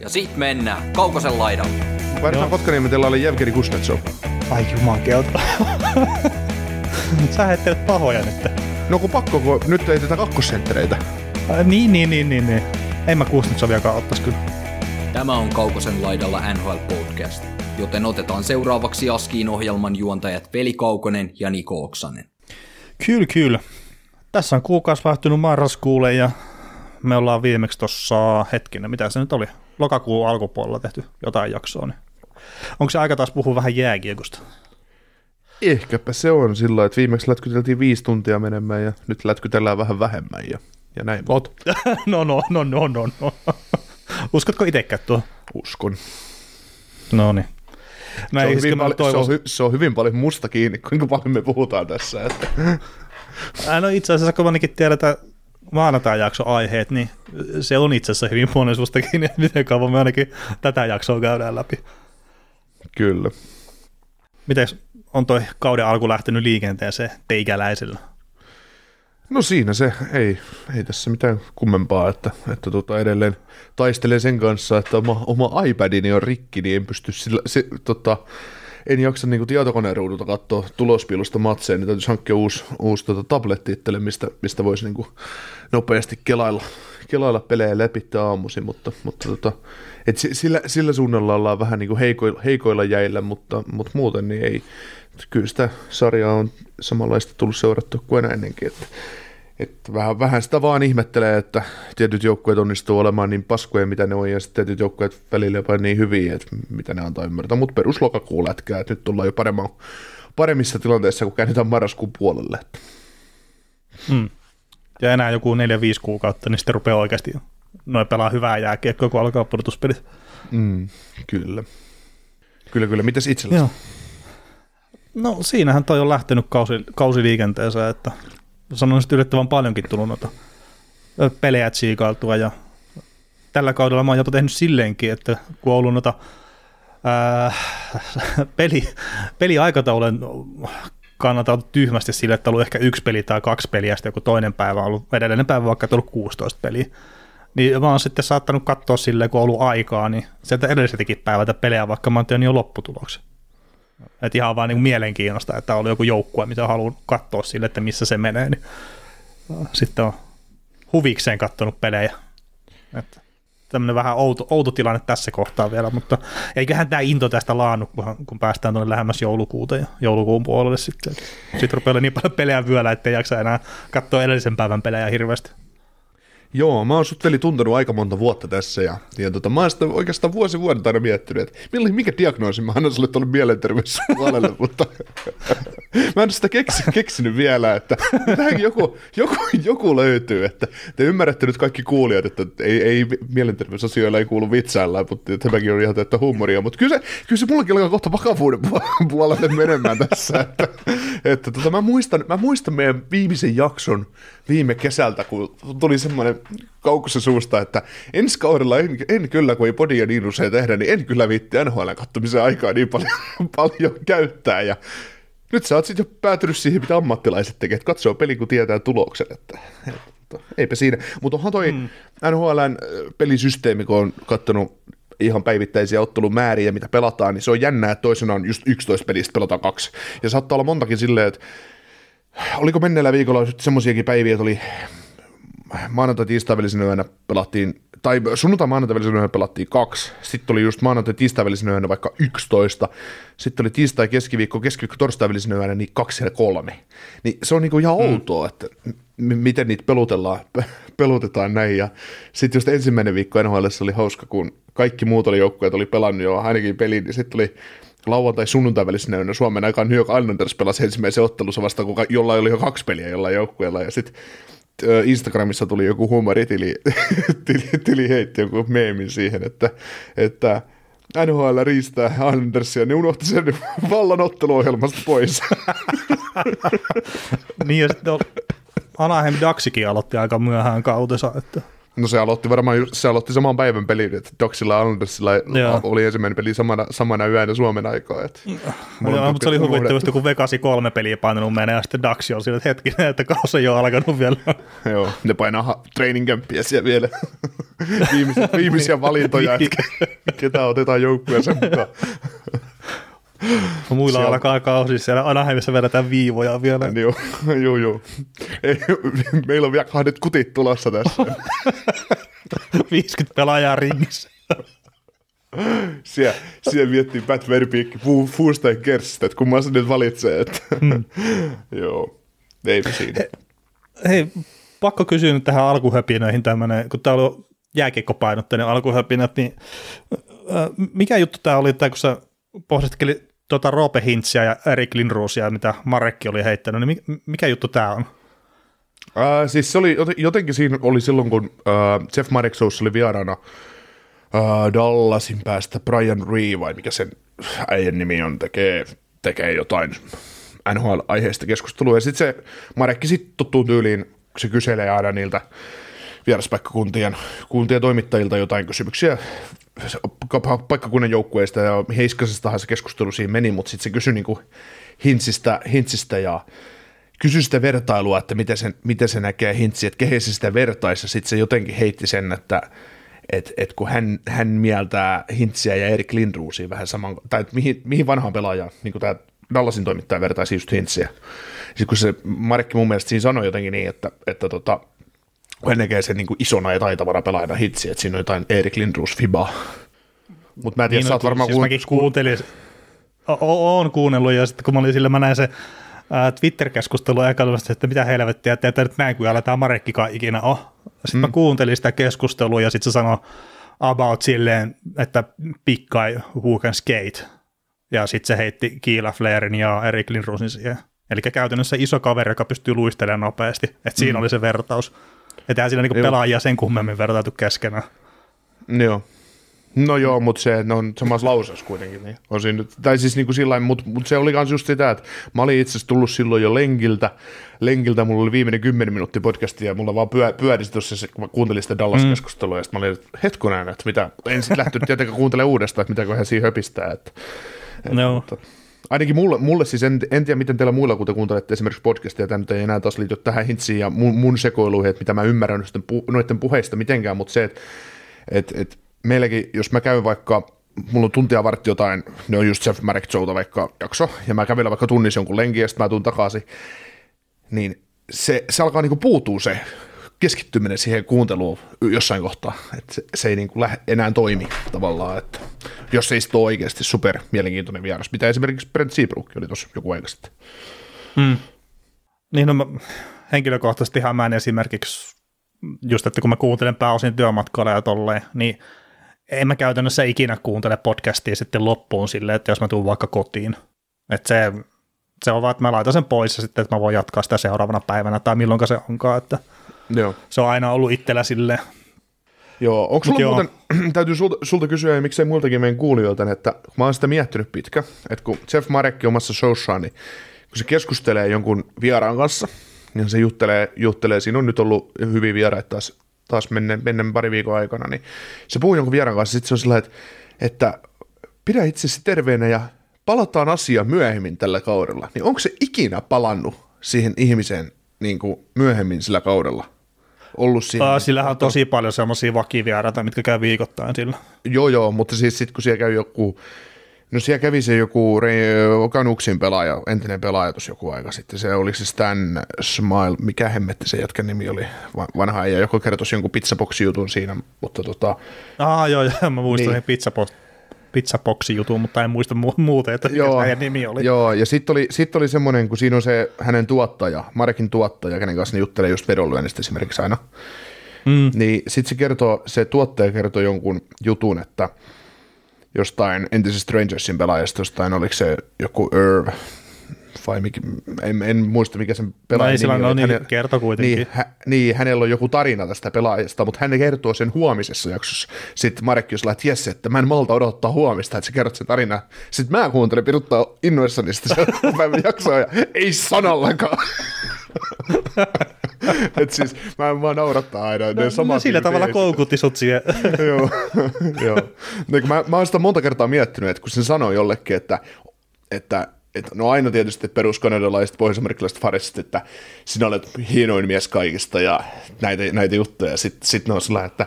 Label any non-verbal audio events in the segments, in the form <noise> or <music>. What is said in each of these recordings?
Ja sit mennään Kaukosen laidalle. Vaihdetaan Kotkaniemen tilalle Jevgeni Kuznetsov. Ai jumakeuta. <laughs> Sä heittelet pahoja nyt. No kun pakko, kun nyt ei tätä kakkosenttereitä. Ai, niin, niin, niin, niin, niin. En mä Kuznetsoviakaan ottais kyllä. Tämä on Kaukosen laidalla NHL Podcast, joten otetaan seuraavaksi Askiin ohjelman juontajat Veli Kaukonen ja Niko Oksanen. Kyllä, kyllä. Tässä on kuukausi vaihtunut marraskuulle ja me ollaan viimeksi tuossa hetkinen, mitä se nyt oli, lokakuun alkupuolella tehty jotain jaksoa. Niin. Onko se aika taas puhua vähän jääkiekosta? Ehkäpä se on sillä että viimeksi lätkyteltiin viisi tuntia menemään ja nyt lätkytellään vähän vähemmän ja, ja näin. Ot. <laughs> no, no, no, no, no, no. Uskotko itsekään tuo? Uskon. No niin. No se, on hyvin paljon, se, on, se on hyvin paljon musta kiinni, kuinka paljon me puhutaan tässä. Että. No itse asiassa, kun ainakin tiedetään maanantai jakso aiheet, niin se on itse asiassa hyvin monen että miten kauan me ainakin tätä jaksoa käydään läpi. Kyllä. Miten on toi kauden alku lähtenyt liikenteeseen teikäläisillä? No siinä se, ei, ei tässä mitään kummempaa, että, että tota edelleen taistelen sen kanssa, että oma, oma iPadini on rikki, niin en pysty sillä, se, tota, en jaksa niin tietokoneen ruudulta katsoa tulospiilusta matseja, niin täytyisi hankkia uusi, uusi tota, tabletti itselle, mistä, mistä voisi niin nopeasti kelailla, kelailla pelejä läpi aamusi, mutta, mutta tota, et sillä, sillä suunnalla ollaan vähän niin heikoilla, heikoilla jäillä, mutta, mutta muuten niin ei. Kyllä sitä sarjaa on samanlaista tullut seurattua kuin ennenkin, että että vähän, vähän sitä vaan ihmettelee, että tietyt joukkueet onnistuu olemaan niin paskoja, mitä ne on, ja sitten tietyt joukkueet välillä jopa niin hyviä, että mitä ne antaa ymmärtää. Mutta peruslokakuun lätkää, että nyt tullaan jo paremman, paremmissa tilanteissa, kun käännetään marraskuun puolelle. Hmm. Ja enää joku 4-5 kuukautta, niin sitten rupeaa oikeasti noin pelaa hyvää jääkiekkoa, kun alkaa pudotuspelit. Mm, kyllä. Kyllä, kyllä. Mitäs itsellesi? Joo. No siinähän toi on lähtenyt kausi, kausiliikenteeseen, että sanoisin, että yllättävän paljonkin tullut noita pelejä tsiikailtua ja tällä kaudella mä oon jopa tehnyt silleenkin, että kun on ollut noita <laughs> peli, peliaikataulujen kannalta tyhmästi sille, että on ollut ehkä yksi peli tai kaksi peliä, sitten joku toinen päivä on ollut, edellinen päivä vaikka ollut 16 peliä. Niin mä oon sitten saattanut katsoa silleen, kun on ollut aikaa, niin sieltä edelliseltäkin päivältä pelejä, vaikka mä oon jo lopputuloksen. Et ihan vaan niin mielenkiinnosta, että oli joku joukkue, mitä haluan katsoa sille, että missä se menee. Niin sitten on huvikseen katsonut pelejä. Että tämmöinen vähän outo, outo tilanne tässä kohtaa vielä, mutta eiköhän tämä into tästä laannu, kun, kun päästään tuonne lähemmäs joulukuuta ja joulukuun puolelle sitten. Sitten rupeaa niin paljon pelejä vyöllä, ettei jaksa enää katsoa edellisen päivän pelejä hirveästi. Joo, mä oon sut veli tuntenut aika monta vuotta tässä ja, ja tota, mä oon sitä oikeastaan vuosi vuoden aina miettinyt, että mikä diagnoosi mä annan sulle tuolle mielenterveyspuolelle, <laughs> mutta mä en sitä keksi, keksinyt vielä, että tähän joku, joku, joku löytyy, että te ymmärrätte nyt kaikki kuulijat, että ei, ei mielenterveysasioilla ei kuulu vitsailla, mutta tämäkin on ihan täyttä huumoria, mutta kyllä se, kyllä se mullakin alkaa kohta vakavuuden puolelle menemään tässä, että, että tota, mä, muistan, mä muistan meidän viimeisen jakson viime kesältä, kun tuli semmoinen kaukossa suusta, että ensi kaudella en, en kyllä, kun ei podia niin usein tehdä, niin en kyllä viitti NHL kattomisen aikaa niin paljon, <laughs> paljon käyttää. Ja nyt sä oot sitten jo päätynyt siihen, mitä ammattilaiset tekevät, katsoo peli, kun tietää tuloksen. Että, että, <laughs> eipä siinä. Mutta onhan toi mm. NHLn pelisysteemi, kun on katsonut ihan päivittäisiä ottelumääriä, mitä pelataan, niin se on jännää, että toisenaan just 11 pelistä pelataan kaksi. Ja saattaa olla montakin silleen, että oliko menneellä viikolla semmoisiakin päiviä, että oli maanantai tiistai välisenä yönä pelattiin, tai sunnuntai maanantai välisenä yönä pelattiin kaksi, sitten oli just maanantai tiistai välisenä yönä vaikka yksitoista, sitten oli tiistai keskiviikko, keskiviikko torstai välisenä yönä niin kaksi ja kolme. Niin se on niinku ihan mm. outoa, että m- miten niitä pelutellaan, <laughs> pelutetaan näin, ja sitten just ensimmäinen viikko NHL oli hauska, kun kaikki muut oli joukkueet oli pelannut jo ainakin pelin, niin sitten oli lauantai sunnuntai välisenä yönä Suomen aikaan New York Islanders pelasi ensimmäisen ottelussa vasta, kun jollain oli jo kaksi peliä jollain joukkueella, ja sitten Instagramissa tuli joku huumoritili, <laughs> tili, tili heitti joku meemin siihen, että, että NHL riistää Islandersia, niin unohti sen <laughs> vallan otteluohjelmasta pois. <laughs> niin ja sitten Anaheim Daxikin aloitti aika myöhään kautensa, että No se aloitti varmaan, se aloitti saman päivän pelin, että Doxilla Andersilla Joo. oli ensimmäinen peli samana, samana yönä Suomen aikaa. Että mulla Joo, mutta se oli huvittavasti, kun Vegasi kolme peliä painanut menee, ja sitten Daxi on että hetkinen, että kausi ei ole alkanut vielä. Joo, ne painaa ha- training campia siellä vielä. <laughs> viimeisiä, viimeisiä valintoja, että <laughs> ketä otetaan joukkueeseen mukaan. <laughs> Muilla Se on- alkaa kausi, siellä Anaheimissa vedetään viivoja vielä. Joo, <laughs> joo, joo. Ei, <laughs> meillä on vielä kahdet kutit tulossa tässä. <laughs> 50 pelaajaa ringissä. Siellä, siellä miettii Pat Verbeek, Fuusta ja Kerstä, että kumman se nyt valitsee. Että. Hmm. joo, eipä siinä. Hei, pakko kysyä nyt tähän alkuhöpinöihin tämmöinen, kun tämä oli jääkiekkopainotteinen alkuhöpinät, niin mikä juttu tämä oli, tai kun sä pohdiskelit tuota Roope Hintsiä ja Erik Lindruusia, mitä Marekki oli heittänyt, niin mi- mikä juttu tämä on? Uh, siis se oli, joten- jotenkin siinä oli silloin, kun uh, Jeff Marexous oli vieraana uh, Dallasin päästä Brian Ree, vai mikä sen äijän nimi on, tekee, tekee jotain NHL-aiheista keskustelua. Ja sitten se Marekki sitten tuttuu tyyliin, kun se kyselee aina niiltä vieraspaikkakuntien kuntien toimittajilta jotain kysymyksiä pa- paikkakunnan joukkueista ja Heiskasestahan se keskustelu siinä meni, mutta sitten se kysyi niinku Hintsistä, Hintsistä ja kysyi sitä vertailua, että miten se, miten se näkee Hintsi, että kehen se sitä vertaisi, sitten se jotenkin heitti sen, että et, et kun hän, hän mieltää Hintsiä ja Erik Lindruusia vähän saman, tai että mihin, mihin vanhaan pelaajaan, niin kuin tämä Dallasin toimittaja vertaisi just Hintsiä. Sitten kun se Marekki mun mielestä siinä sanoi jotenkin niin, että, että tota, kun hän näkee sen niin kuin isona ja taitavana pelaajana Hintsiä, että siinä on jotain Erik Lindruus fibaa. Mutta mä en tiedä, niin, sä oot varmaan siis mäkin kuuntelin, o- oon kuunnellut, ja sitten kun mä olin sillä, mä näin se Twitter-keskustelu ekana, että mitä helvettiä, että että nyt näin, kun aletaan Marekkikaan ikinä on. Sitten mm. mä kuuntelin sitä keskustelua, ja sitten se sanoi about silleen, että guy who can skate. Ja sitten se heitti Kiila Flairin ja Erik Lindruusin siihen. Eli käytännössä iso kaveri, joka pystyy luistelemaan nopeasti. Että siinä mm. oli se vertaus. Että eihän siinä niinku pelaajia sen kummemmin vertailtu keskenään. Joo. No joo, mutta se ne on samassa lauseessa kuitenkin. Niin on siinä tai siis niin kuin sillain, mutta mut se oli myös just sitä, että mä olin itse asiassa tullut silloin jo lenkiltä. Lenkiltä mulla oli viimeinen 10 minuuttia podcastia ja mulla vaan pyö, pyörisi tuossa, kun mä kuuntelin sitä Dallas-keskustelua, ja sitten mä olin, että hetkonen, että mitä, en sitten lähtenyt tietenkään kuuntelemaan uudestaan, että mitä hän siinä höpistää. Että, Joo. mutta, ainakin mulle, mulle siis, en, en tiedä miten teillä muilla, kun te kuuntelette esimerkiksi podcastia, tämä nyt ei enää taas liity tähän hintsiin ja mun, mun sekoiluihin, että mitä mä ymmärrän noiden, pu, noiden puheista mitenkään, mutta se, että et, et meilläkin, jos mä käyn vaikka, mulla on tuntia vartti jotain, ne on just Jeff Marek Zouta vaikka jakso, ja mä kävelen vaikka tunnissa jonkun lenkin, ja sitten mä tuun takaisin, niin se, se alkaa niinku puutuu se keskittyminen siihen kuunteluun jossain kohtaa, että se, se ei niinku lähde, enää toimi tavallaan, että jos ei sitten ole oikeasti super mielenkiintoinen vieras, mitä esimerkiksi Brent Seabrook oli tuossa joku aika sitten. Mm. Niin no, mä, henkilökohtaisesti ihan mä en esimerkiksi, just että kun mä kuuntelen pääosin työmatkoilla ja tolleen, niin en mä käytännössä ikinä kuuntele podcastia sitten loppuun silleen, että jos mä tuun vaikka kotiin. Että se, se on vaan, että mä laitan sen pois ja sitten, että mä voin jatkaa sitä seuraavana päivänä tai milloin se onkaan, että Joo. se on aina ollut itsellä silleen. Joo, onko sulla joo. muuten, <clears throat> täytyy sulta, sulta kysyä ja miksei muiltakin meidän kuulijoilta, että mä oon sitä miettinyt pitkä, että kun Jeff Marekki omassa showssaan, niin kun se keskustelee jonkun vieraan kanssa, niin se juttelee, juttelee siinä on nyt ollut hyviä vieraita taas, taas menneen, menneen pari viikon aikana, niin se puhuu jonkun vieraan kanssa, sitten se on sellainen, että, että pidä itsesi terveenä ja palataan asiaan myöhemmin tällä kaudella, niin onko se ikinä palannut siihen ihmiseen niin kuin myöhemmin sillä kaudella? Ollut siinä. Aa, sillähän on tosi paljon semmoisia vakivieraita, mitkä käy viikoittain sillä. Joo, joo, mutta siis sitten kun siellä käy joku, no siellä kävi se joku Re- Canuksin pelaaja, entinen pelaaja tuossa joku aika sitten, se oli se Stan Smile, mikä hemmetti se jätkän nimi oli, va- vanha ja joku kertoi jonkun pizzaboksi-jutun siinä, mutta tota, Ah, joo, joo, mä muistan Niin. pizzaboksi jutun, mutta en muista mu- muuten, että mikä joo, heidän nimi oli. joo, ja sitten oli, sit oli semmoinen, kun siinä on se hänen tuottaja, Marekin tuottaja, kenen kanssa ne juttelee just vedonlyönnistä esimerkiksi aina, Mm. niin sitten se kertoo, se tuottaja kertoo jonkun jutun, että jostain entisestä Rangersin pelaajasta, jostain oliko se joku Irv, vai mikä, en, en muista mikä sen No pelaajan sillä nimi no, oli. niin, Häne- kertoi kuitenkin. niin, hä, niin, hänellä on joku tarina tästä pelaajasta, mutta hän kertoo sen huomisessa jaksossa. Sitten Marek jos että jes, että mä en malta odottaa huomista, että sä kerrot sen tarinaa. Sitten mä kuuntelen piduttaa innoissani sitä <laughs> päivän jaksoa ja ei sanallakaan. <laughs> Et siis mä, mä naurattaa aina. Ne No, samat no, sillä tavalla koukutti sut siihen. <laughs> joo, joo. No, kun mä, mä oon sitä monta kertaa miettinyt, että kun se sanoi jollekin, että, että, että no aina tietysti peruskanadalaiset, pohjois-amerikkalaiset faristit, että sinä olet hienoin mies kaikista ja näitä, näitä juttuja. Sitten sit ne on sillä, että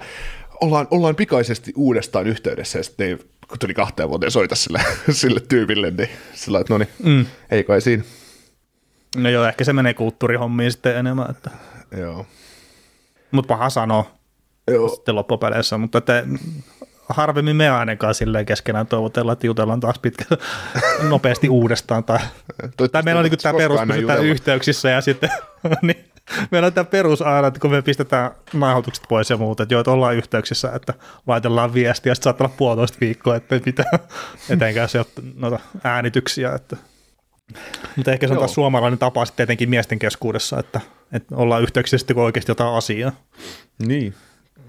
ollaan, ollaan pikaisesti uudestaan yhteydessä ja sitten kun tuli kahteen vuoteen soita sille, <laughs> sille tyypille, niin sillä että no niin, mm. ei kai siinä. No joo, ehkä se menee kulttuurihommiin sitten enemmän. Että. Joo. Mutta paha sanoa Joo. sitten loppupeleissä, mutta että harvemmin me ainakaan silleen keskenään toivotellaan, että jutellaan taas pitkä nopeasti uudestaan. Tai, tai meillä on niin tämä perus, pysytään yhteyksissä ja sitten <laughs> niin, meillä on tämä perus aina, että kun me pistetään nauhoitukset pois ja muuta, että joo, että ollaan yhteyksissä, että laitellaan viestiä, sitten saattaa olla puolitoista viikkoa, että ei mitään, <laughs> etenkään se noita äänityksiä, että mutta ehkä se on taas suomalainen tapa sitten etenkin miesten keskuudessa, että, että ollaan yhteyksissä sitten kun oikeasti jotain asiaa. Niin.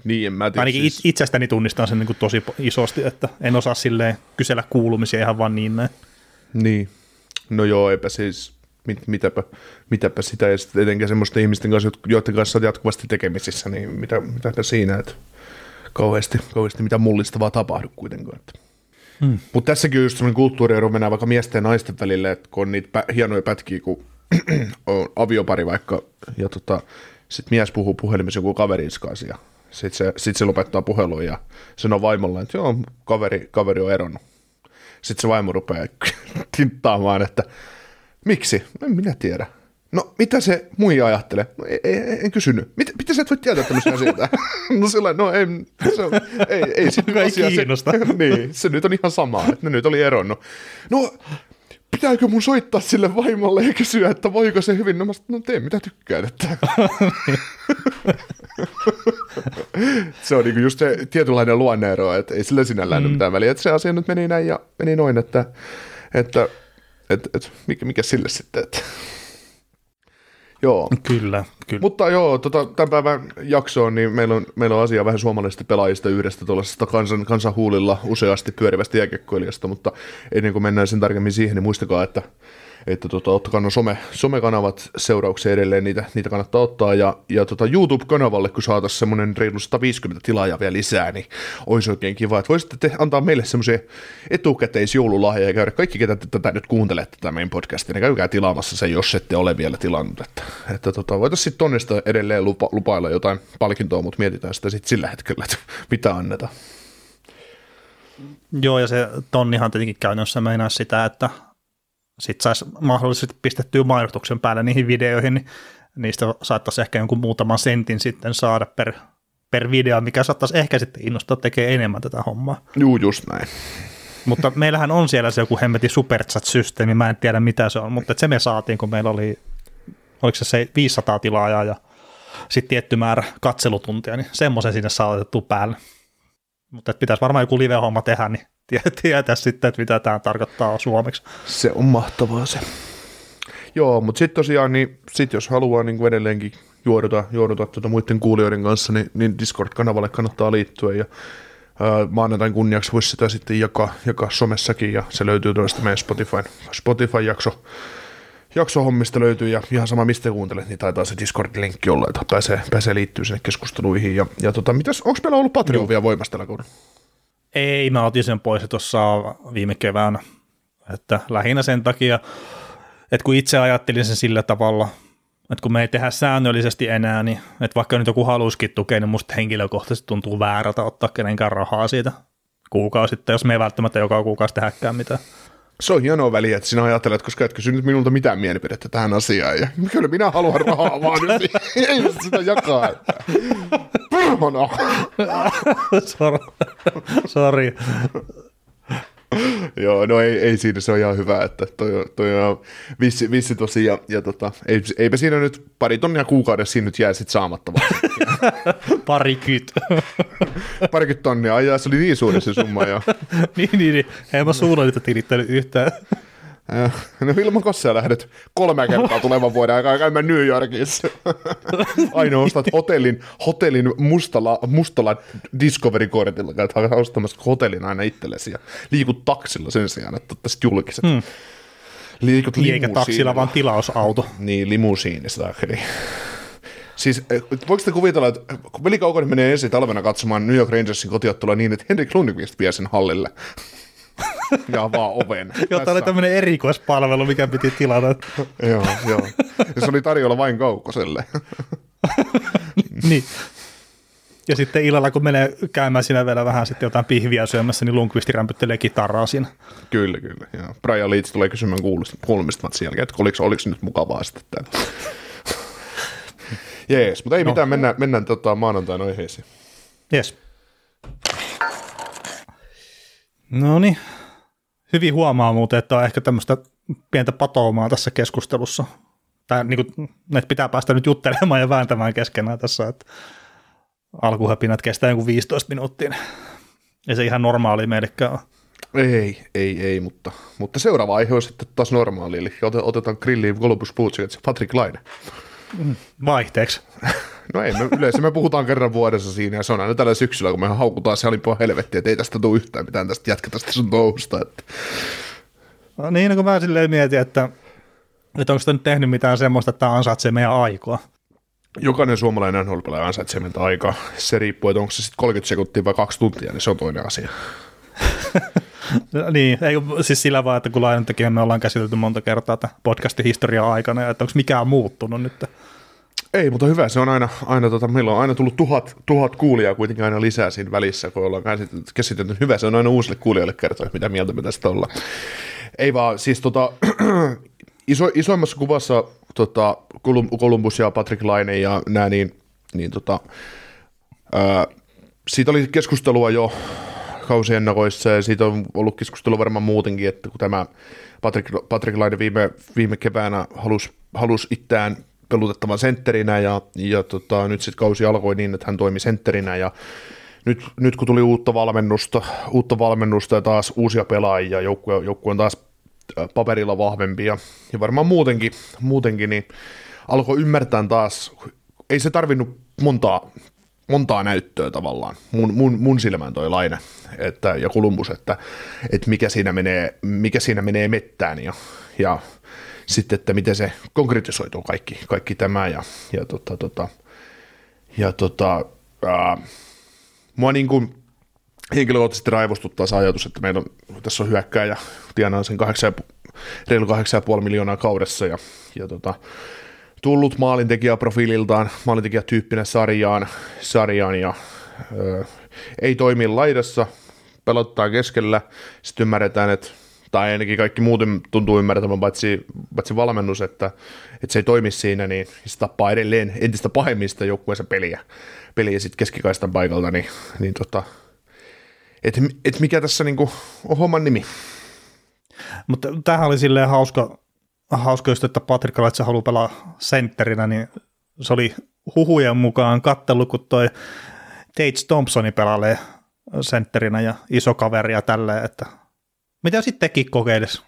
Niin, en mä tiedä. Ainakin siis- itsestäni tunnistan sen niin kuin tosi isosti, että en osaa silleen kysellä kuulumisia ihan vaan niin näin. Niin. No joo, eipä siis, mit, mitäpä, mitäpä sitä, ja sitten etenkin semmoisten ihmisten kanssa, jotka- joiden kanssa olet jatkuvasti tekemisissä, niin mitä, mitäpä siinä, että kauheasti, kauheasti mitä mullistavaa tapahdu kuitenkaan. Että. Hmm. Mutta tässäkin on just semmoinen kulttuuriero mennään vaikka miesten ja naisten välille, että kun on niitä pä- hienoja pätkiä, kun <clears throat> on aviopari vaikka, ja tota, sitten mies puhuu puhelimessa joku kaverin kanssa, ja sitten se, sit se lopettaa puhelun, ja sanoo vaimolle, että joo, kaveri, kaveri on eronnut. Sitten se vaimo rupeaa <laughs> tinttaamaan, että miksi? En minä tiedä. No, mitä se muija ajattelee? No, ei, ei, en kysynyt. Mitä, mitä sä et voi tietää tämmöisiä asioita? <laughs> no sillä no ei, se on, ei, ei se ei asia- kiinnosta. Se, <laughs> niin, se nyt on ihan sama, että ne nyt oli eronnut. No, pitääkö mun soittaa sille vaimolle ja kysyä, että voiko se hyvin? No mä sanoin, no tee mitä tykkäät. Että. <laughs> se on niinku just se tietynlainen luonneero, että ei sillä sinällään mm. mitään väliä. Että se asia nyt meni näin ja meni noin, että, että et, et, mikä, mikä sille sitten, että Joo. Kyllä, kyllä. Mutta joo, tota, tämän päivän jaksoon, niin meillä on, meillä on asia vähän suomalaisista pelaajista yhdestä tuollaisesta kansan, kansanhuulilla useasti pyörivästä jääkiekkoilijasta, mutta ennen kuin mennään sen tarkemmin siihen, niin muistakaa, että että tota, ottakaa nuo some, somekanavat seuraukseen edelleen, niitä, niitä kannattaa ottaa, ja, ja tota YouTube-kanavalle, kun saataisiin semmoinen reilu 150 tilaajaa vielä lisää, niin olisi oikein kiva, että voisitte te antaa meille semmoisia etukäteisjoululahjoja ja käydä kaikki, ketä tätä nyt kuuntelette tätä meidän podcastia, niin käykää tilaamassa se, jos ette ole vielä tilannut, että, että tota, voitaisiin sitten tonnesta edelleen lupa, lupailla jotain palkintoa, mutta mietitään sitä sitten sillä hetkellä, että mitä annetaan. Joo, ja se tonnihan tietenkin käytännössä meinaa sitä, että sit saisi mahdollisesti pistettyä mainotuksen päälle niihin videoihin, niin niistä saattaisi ehkä jonkun muutaman sentin sitten saada per, per video, mikä saattaisi ehkä sitten innostaa tekemään enemmän tätä hommaa. Juu, just näin. Mutta meillähän on siellä se joku hemmetin superchat-systeemi, mä en tiedä mitä se on, mutta se me saatiin, kun meillä oli, oliko se, se 500 tilaajaa ja sitten tietty määrä katselutuntia, niin semmoisen sinne saa otettu päälle. Mutta pitäisi varmaan joku live-homma tehdä, niin tietää sitten, että mitä tämä tarkoittaa suomeksi. Se on mahtavaa se. Joo, mutta sitten tosiaan, niin sit jos haluaa niin kuin edelleenkin juoduta, juoduta tuota muiden kuulijoiden kanssa, niin, niin Discord-kanavalle kannattaa liittyä ja ää, maanantain kunniaksi voisi sitä sitten jakaa, jakaa somessakin ja se löytyy tuosta meidän Spotify, Spotify-jakso jaksohommista löytyy ja ihan sama mistä kuuntelet, niin taitaa se Discord-linkki olla, että pääsee, pääsee liittyä sinne keskusteluihin. Ja, ja tota, mitäs, onko meillä ollut Patreon vielä voimassa tällä kaudella? Ei, mä otin sen pois tuossa viime keväänä, että lähinnä sen takia, että kun itse ajattelin sen sillä tavalla, että kun me ei tehdä säännöllisesti enää, niin että vaikka nyt joku halusikin tukea, niin musta henkilökohtaisesti tuntuu väärältä ottaa kenenkään rahaa siitä kuukausittain, jos me ei välttämättä joka kuukausi tehdäkään mitään. Se on hienoa väliä, että sinä ajattelet, koska et kysynyt minulta mitään mielipidettä tähän asiaan. Ja <laughs> kyllä minä haluan rahaa, vaan <laughs> nyt ei sitä jakaa. Perhana! <laughs> Sor- Sori. <laughs> Joo, no ei, ei siinä, se on ihan hyvä, että toi, on- toi on vissi, vissi tosi, ja, ja tota, ei, eipä siinä nyt pari tonnia kuukaudessa siinä nyt jää sit saamatta vaan. <laughs> Pari kyt. <laughs> Parikymmentä tonnia, ajaa, se oli niin suuri se summa, ja niin, niin, niin. En mä suunnilta tilittänyt yhtään. Ja, no ilman kossia lähdet kolme kertaa tulevan vuoden aikaa käymään New Yorkissa. Ainoa ostat hotellin, hotellin mustalla, mustalla Discovery-kortilla, käyt ostamassa hotellin aina itsellesi ja liikut taksilla sen sijaan, että ottaisit julkiset. Hmm. Liikut Eikä taksilla, vaan tilausauto. Niin, limusiinista. Siis eh, voiko te kuvitella, että kun Veli Kaukonen menee ensi talvena katsomaan New York Rangersin kotiottelua niin, että Henrik Lundqvist vie sen hallille <laughs> ja avaa oven. Tämä oli tämmöinen erikoispalvelu, mikä piti tilata. <laughs> joo, joo. Ja se oli tarjolla vain Kaukoselle. <laughs> niin. Ja sitten illalla, kun menee käymään siinä vielä vähän sitten jotain pihviä syömässä, niin Lundqvist rämpyttelee kitaraa siinä. Kyllä, kyllä. Ja Brian Leeds tulee kysymään kuulumista matsin jälkeen, että oliko, oliko nyt mukavaa sitten. Jees, mutta ei no. mitään, mennään, mennään tota, maanantaina aiheisiin. Jees. No niin. Hyvin huomaa muuten, että on ehkä tämmöistä pientä patoumaa tässä keskustelussa. Tai niin kuin, että pitää päästä nyt juttelemaan ja vääntämään keskenään tässä, että alkuhäpinät kestää joku 15 minuuttia. Ei se ihan normaali meillekään Ei, ei, ei, mutta, mutta seuraava aihe on sitten taas normaali, eli otetaan grilliin Columbus Blue Jackets Patrick Laine. Vaihteeksi. No ei, me, yleensä me puhutaan kerran vuodessa siinä, ja se on aina tällä syksyllä, kun me haukutaan se alimpua helvettiä, että ei tästä tule yhtään mitään tästä jatketa tästä sun touhusta. Että. No niin, no kun mä silleen mietin, että, että onko tämä nyt tehnyt mitään semmoista, että tämä ansaitsee meidän aikaa. Jokainen suomalainen nhl ansaitsee meiltä aikaa. Se riippuu, että onko se sitten 30 sekuntia vai kaksi tuntia, niin se on toinen asia. no, <laughs> niin, ei, siis sillä vaan, että kun lainan me ollaan käsitelty monta kertaa podcastin historiaa aikana, että onko mikään muuttunut nyt? Ei, mutta hyvä. Se on aina, aina tota, meillä on aina tullut tuhat, tuhat kuulijaa kuitenkin aina lisää siinä välissä, kun ollaan käsitelty. Hyvä, se on aina uusille kuulijoille kertoa, mitä mieltä me tästä ollaan. Ei vaan, siis tota, <clears throat> iso, isoimmassa kuvassa tota, Columbus ja Patrick Laine ja nämä, niin, niin tota, ää, siitä oli keskustelua jo kausiennakoissa ja siitä on ollut keskustelua varmaan muutenkin, että kun tämä Patrick, Patrick Laine viime, viime keväänä halusi halus itseään pelutettavan sentterinä ja, ja tota, nyt sitten kausi alkoi niin, että hän toimi sentterinä ja nyt, nyt kun tuli uutta valmennusta, uutta valmennusta ja taas uusia pelaajia, joukkue, joukkue on taas paperilla vahvempi ja, ja varmaan muutenkin, muutenkin niin alkoi ymmärtää taas, ei se tarvinnut montaa, montaa näyttöä tavallaan, mun, mun, mun silmään toi Laine että, ja Kolumbus, että, että mikä, siinä menee, mikä siinä menee mettään ja, ja sitten, että miten se konkretisoituu kaikki, kaikki tämä ja, ja, tota, tota, ja tota, ää, mua niin kuin henkilökohtaisesti raivostuttaa se ajatus, että meillä on, tässä on hyökkääjä, tienaa sen 8, reilu 8,5 miljoonaa kaudessa ja, ja tota, tullut maalintekijäprofiililtaan, maalintekijätyyppinen sarjaan, sarjaan ja ö, ei toimi laidassa, pelottaa keskellä, sitten ymmärretään, että tai ainakin kaikki muut tuntuu ymmärtämään, paitsi, paitsi valmennus, että, että se ei toimi siinä, niin se tappaa edelleen entistä pahemmin sitä joukkueensa peliä, peliä sitten keskikaistan paikalta, niin, niin tota, että et mikä tässä niinku on homman nimi. Mutta tämähän oli silleen hauska, hauska just, että Patrick Laitsa haluaa pelaa sentterinä, niin se oli huhujen mukaan kattelu, kun toi Tate Thompsoni pelailee sentterinä ja iso kaveri ja tälleen, että mitä sitten teki kokeilisi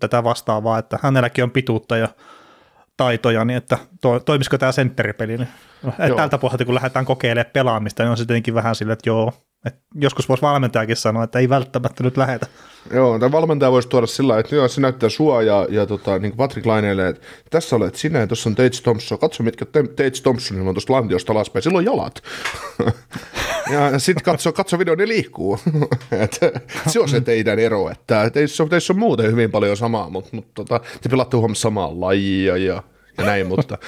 tätä vastaavaa, että hänelläkin on pituutta ja taitoja, niin että to, toimisiko tämä sentteripeli. Niin, no, tältä pohjalta, kun lähdetään kokeilemaan pelaamista, niin on sittenkin vähän sille, että joo, et joskus voisi valmentajakin sanoa, että ei välttämättä nyt lähetä. Joo, tämä valmentaja voisi tuoda sillä että joo, se näyttää sua ja, ja tota, niin kuin Patrick Laineelle, että tässä olet sinä ja tuossa on Tate Thompson. Katso, mitkä Tate Thompsonilla on tuosta lantiosta alaspäin. Sillä on jalat. <laughs> ja sitten katso, katso video, ne liikkuu. <laughs> Et, se on se teidän ero, että teissä, teissä on muuten hyvin paljon samaa, mutta, mutta tota, te pelatte huomassa samaa lajia ja ja näin, <laughs> mutta,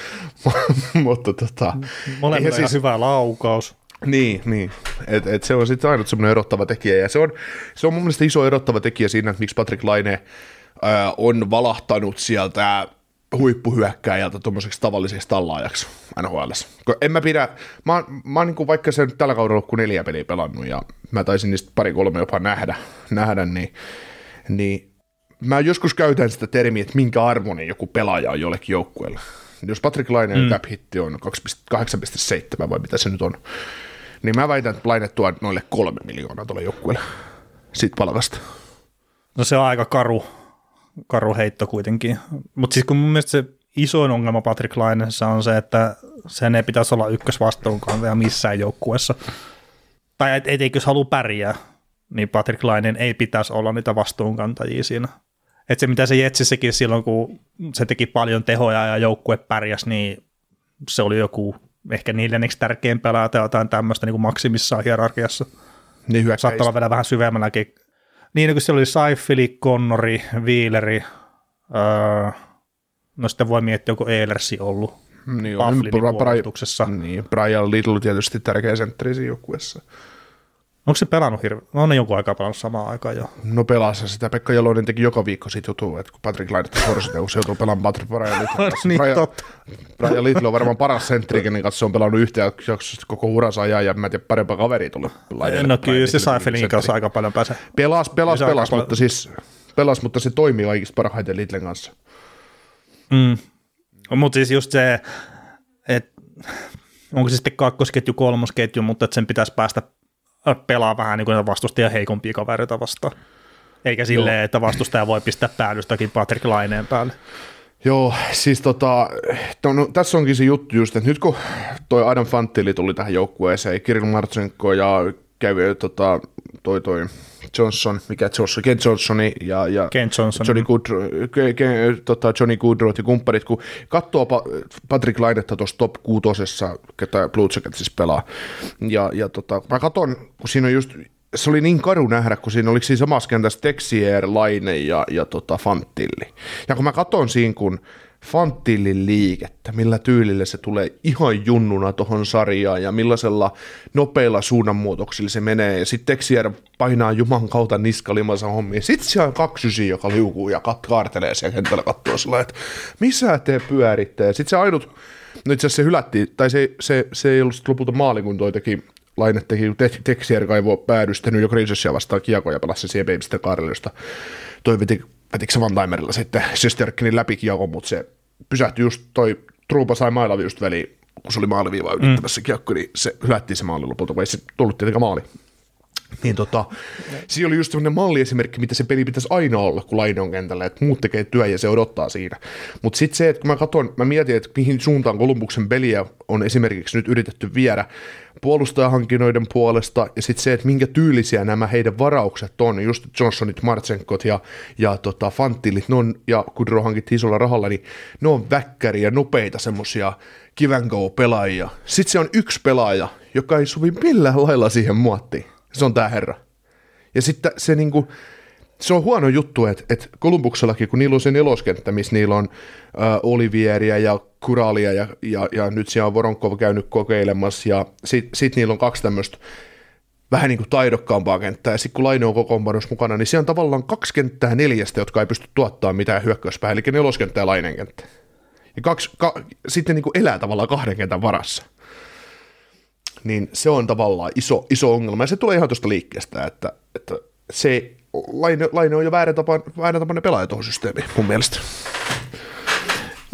<laughs> mutta tota, Molemmilla siis, hyvä laukaus. Niin, niin. Et, et se on sitten ainut semmoinen erottava tekijä, ja se on, se on mun mielestä iso erottava tekijä siinä, että miksi Patrick Laine ää, on valahtanut sieltä huippuhyökkääjältä tuommoiseksi tavalliseksi tallaajaksi NHL. En mä pidä, mä, mä niin kuin vaikka sen tällä kaudella kun neljä peliä pelannut, ja mä taisin niistä pari-kolme jopa nähdä, nähdä niin, niin mä joskus käytän sitä termiä, että minkä arvoinen joku pelaaja on jollekin joukkueelle. Jos Patrick Laineen mm. cap hitti on 8,7 vai mitä se nyt on, niin mä väitän, että Laine tuo noille kolme miljoonaa tuolle joukkueelle siitä palkasta. No se on aika karu, karu heitto kuitenkin. Mutta siis kun mun mielestä se isoin ongelma Patrick Lainessa on se, että sen ei pitäisi olla ykkösvastuunkantaja missään joukkueessa. Tai et, et, jos haluaa pärjää, niin Patrick Lainen ei pitäisi olla niitä vastuunkantajia siinä. Että se mitä se Jetsissäkin silloin, kun se teki paljon tehoja ja joukkue pärjäs, niin se oli joku ehkä neljänneksi tärkein pelaaja tai jotain tämmöistä niin maksimissaan hierarkiassa. Niin Saattaa olla vielä vähän syvemmälläkin. Niin, kun siellä oli Saifili, Connori, Wheeleri, öö, no sitten voi miettiä, onko Eilersi ollut Niin, Bufflinin Bra-. Niin, Brian Little tietysti tärkeä sentteri siinä joukkueessa. Onko se pelannut hirveän? No on ne jonkun aikaa pelannut samaan aikaan jo. No pelassa sitä. Pekka Jalonen teki joka viikko siitä jutua, että kun Patrick Lainetta sorsi, kun se joutuu pelaamaan Patrick Brian Little kanssa. niin, Brian, totta. Brian Little on varmaan paras sentteri, kenen kanssa se on pelannut yhteen jaksossa koko uransa ajan, ja mä en tiedä, parempaa kaveria tuli Lainelle. No kyllä se Seifelin sentteri. kanssa aika paljon pääsee. Pelas, pelas, pelas, mutta siis pelas, mutta se toimii kaikista parhaiten Littlen kanssa. Mm. Mutta siis just se, että onko se sitten kakkosketju, kolmosketju, mutta että sen pitäisi päästä pelaa vähän niin kuin vastustajan heikompia kavereita vastaan. Eikä silleen, että vastustaja voi pistää päällystäkin Patrick Laineen päälle. Joo, siis tota, no, no, tässä onkin se juttu just, että nyt kun toi Adam Fantilli tuli tähän joukkueeseen, Kirill Martsenko ja kävi tota, toi, toi Johnson, mikä Johnson, Ken Johnsoni ja, ja Ken Johnson. Johnny, Goodrow, ke, ke, tota, Johnny Goodrow ja kumppanit, kun katsoo pa- Patrick Lainetta tuossa top kuutosessa, ketä Blue Jacket siis pelaa, ja, ja tota, mä katson, kun siinä on just se oli niin karu nähdä, kun siinä oli siinä samassa kentässä Texier, Laine ja, ja tota Fantilli. Ja kun mä katson siinä, kun Fantillin liikettä, millä tyylillä se tulee ihan junnuna tuohon sarjaan ja millaisella nopeilla suunnanmuutoksilla se menee. Ja sitten Texier painaa Juman kautta niskalimansa hommiin. Sitten siellä on kaksi ysiä, joka liukuu ja kat- kaartelee siellä kentällä kattoo sillä, että missä te pyöritte. Ja sitten se ainut, no itse asiassa se hylättiin, tai se, se, se ei ollut sit lopulta maali, kun toi teki Laine teki te- Texier kaivoi päädystänyt jo Grinsesia vastaan kiekko ja pelasi siihen Babyston kaarelle, josta toi veti, vetikö se one-timerilla sitten Sesterkinin läpi kiekon, mutta se pysähtyi just toi Truupa sai mailla just väliin, kun se oli maaliviiva ylittämässä mm. kiekko, niin se hylättiin se maali lopulta, kun ei se tullut tietenkään maali. Niin tota, siinä oli just sellainen malliesimerkki, mitä se peli pitäisi aina olla, kun Laine on kentällä, että muut tekee työ ja se odottaa siinä. Mutta sitten se, että kun mä katson, mä mietin, että mihin suuntaan Kolumbuksen peliä on esimerkiksi nyt yritetty viedä puolustajahankinoiden puolesta, ja sitten se, että minkä tyylisiä nämä heidän varaukset on, just Johnsonit, Martsenkot ja, ja tota, Fantilit, ne on, ja Kudro hankittiin isolla rahalla, niin ne on väkkäriä, nopeita and go pelaajia. Sitten se on yksi pelaaja, joka ei sovi millään lailla siihen muottiin. Se on tämä herra. Ja sitten se niinku, se on huono juttu, että, että Kolumbuksellakin, kun niillä on se neloskenttä, missä niillä on äh, Olivieria ja Kuralia ja, ja, ja nyt siellä on Voronkov käynyt kokeilemassa ja sitten sit niillä on kaksi tämmöistä vähän niin kuin taidokkaampaa kenttää, ja sitten kun Laine on kokoonpanossa mukana, niin siellä on tavallaan kaksi kenttää neljästä, jotka ei pysty tuottamaan mitään hyökkäyspää, eli neloskenttä ja Lainen kenttä. Ja kaksi, ka, sitten niin kuin elää tavallaan kahden kentän varassa. Niin se on tavallaan iso, iso ongelma, ja se tulee ihan tuosta liikkeestä, että, että se Laine, Laine on jo väärä, tapa, väärä tapainen pelaaja tuohon systeemiin, mun mielestä.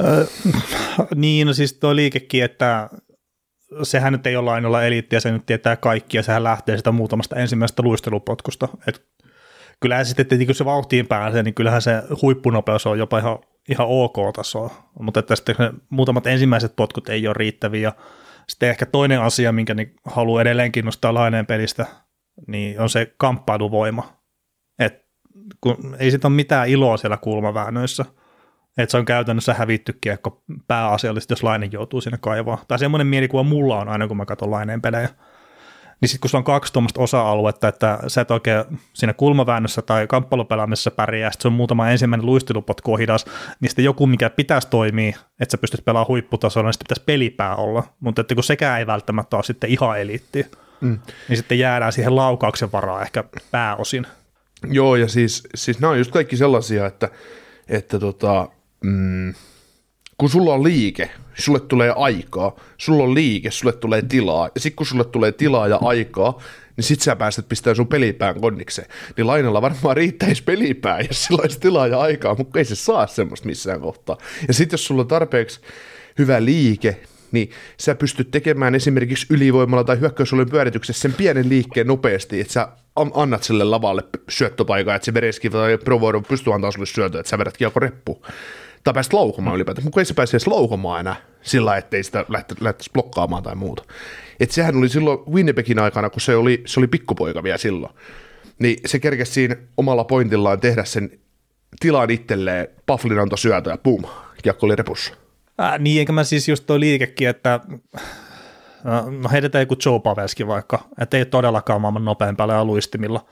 Öö, niin, no siis tuo liikekin, että sehän nyt ei ole ainoalla eliittiä, se nyt tietää kaikkia, sehän lähtee sitä muutamasta ensimmäisestä luistelupotkusta. Et kyllähän sitten, että kun se vauhtiin pääsee, niin kyllähän se huippunopeus on jopa ihan, ihan ok-tasoa, mutta että sitten muutamat ensimmäiset potkut ei ole riittäviä. Sitten ehkä toinen asia, minkä niin haluaa edelleenkin nostaa laineen pelistä, niin on se kamppailuvoima. Et kun ei siitä ole mitään iloa siellä kulmaväännöissä, että se on käytännössä hävitty kiekko pääasiallisesti, jos Lainen joutuu sinne kaivaa. Tai semmoinen mielikuva mulla on aina, kun mä katson Laineen pelejä. Niin sitten kun sulla on kaksi tuommoista osa-aluetta, että sä et oikein siinä kulmaväännössä tai kamppailupelaamisessa pärjää, sitten se on muutama ensimmäinen luistelupotku on hidas, niin sitten joku, mikä pitäisi toimia, että sä pystyt pelaamaan huipputasolla, niin sitten pitäisi pelipää olla. Mutta että kun sekään ei välttämättä ole sitten ihan eliitti, mm. niin sitten jäädään siihen laukauksen varaan ehkä pääosin. Joo, ja siis, siis nämä on just kaikki sellaisia, että, että tota, mm, kun sulla on liike, sulle tulee aikaa, sulla on liike, sulle tulee tilaa, ja sitten kun sulle tulee tilaa ja aikaa, niin sit sä pääset pistämään sun pelipään konnikseen. Niin lainalla varmaan riittäisi pelipää, jos sillä olisi tilaa ja aikaa, mutta ei se saa semmoista missään kohtaa. Ja sitten jos sulla on tarpeeksi hyvä liike, niin sä pystyt tekemään esimerkiksi ylivoimalla tai hyökkäysoluen pyörityksessä sen pienen liikkeen nopeasti, että sä annat sille lavalle syöttöpaikan, että se Vereski tai Provodo pystyy antaa sulle syötö, että sä vedät kiekko reppuun. Tai pääset laukomaan ylipäätään, mutta ei se pääse edes laukomaan enää sillä, ettei sitä lähtäisi blokkaamaan tai muuta. Et sehän oli silloin Winnipegin aikana, kun se oli, se oli pikkupoika vielä silloin, niin se kerkesi siinä omalla pointillaan tehdä sen tilan itselleen, Pufflin antoi syötö ja pum, kiekko oli repussa. Äh, niin, eikä mä siis just toi liikekin, että No heitetään joku Joe Pavelski vaikka, että ei todellakaan maailman nopein pelaaja luistimilla,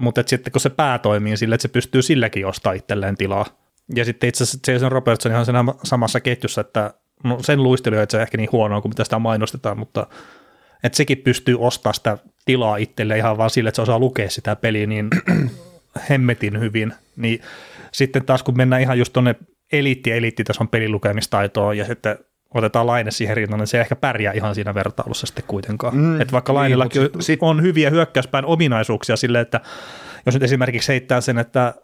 mutta sitten kun se pää toimii sille, että se pystyy silläkin ostaa itselleen tilaa. Ja sitten itse asiassa Jason Robertson ihan siinä samassa ketjussa, että no sen luistelu ei ehkä niin huonoa kuin mitä sitä mainostetaan, mutta että sekin pystyy ostamaan sitä tilaa itselleen ihan vaan sille, että se osaa lukea sitä peliä niin <clears throat> hemmetin hyvin. Niin sitten taas kun mennään ihan just tuonne eliitti- ja eliittitason pelilukemistaitoon ja sitten otetaan Laine siihen rinnalle, niin se ehkä pärjää ihan siinä vertailussa sitten kuitenkaan. Mm, että vaikka niin, Lainellakin sit, sit... on hyviä hyökkäyspään ominaisuuksia sille, että jos nyt esimerkiksi heittää sen, että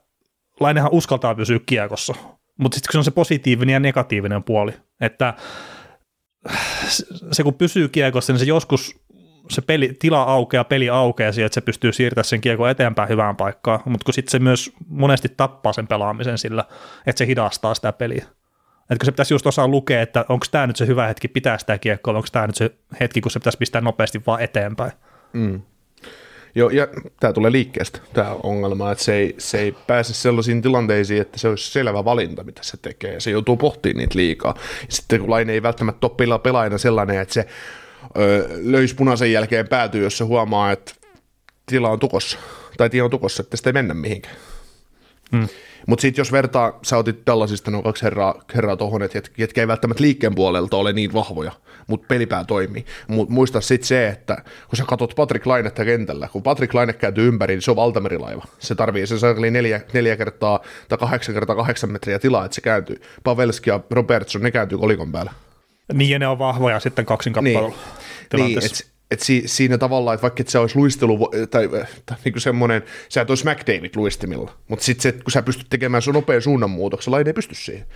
Lainehan uskaltaa pysyä kiekossa, mutta sitten kun se on se positiivinen ja negatiivinen puoli, että se kun pysyy kiekossa, niin se joskus se peli, tila aukeaa, peli aukeaa siihen, että se pystyy siirtämään sen kiekon eteenpäin hyvään paikkaan, mutta kun sitten se myös monesti tappaa sen pelaamisen sillä, että se hidastaa sitä peliä. Että kun se pitäisi just osaa lukea, että onko tämä nyt se hyvä hetki pitää sitä kiekkoa, onko tämä nyt se hetki, kun se pitäisi pistää nopeasti vaan eteenpäin. Mm. Joo, ja tämä tulee liikkeestä, tämä ongelma, että se ei, se ei pääse sellaisiin tilanteisiin, että se olisi selvä valinta, mitä se tekee, se joutuu pohtimaan niitä liikaa. Sitten kun Laine ei välttämättä ole pelaajana sellainen, että se ö, löys punaisen jälkeen päätyy, jos se huomaa, että tila on tukossa, tai tila on tukossa, että sitä ei mennä mihinkään. Hmm. Mutta sitten jos vertaa, sä otit tällaisista noin kaksi herraa, herraa tuohon, että ketkä ei välttämättä liikkeen puolelta ole niin vahvoja, mutta pelipää toimii. Mutta muista sitten se, että kun sä katsot Patrick Lainetta kentällä, kun Patrick Laine kääntyy ympäri, niin se on valtamerilaiva. Se tarvii se sarkeli neljä, neljä kertaa tai kahdeksan kertaa kahdeksan metriä tilaa, että se kääntyy. Pavelski ja Robertson, ne kääntyy kolikon päällä. Niin, ja ne on vahvoja sitten kaksin kappaleella. Niin, niin et, et si, siinä tavallaan, että vaikka et se olisi luistelu, tai, tai niin kuin semmoinen, sä et olisi McDavid luistimilla, mutta sitten kun sä pystyt tekemään sun nopean suunnanmuutoksen, laine ei pysty siihen.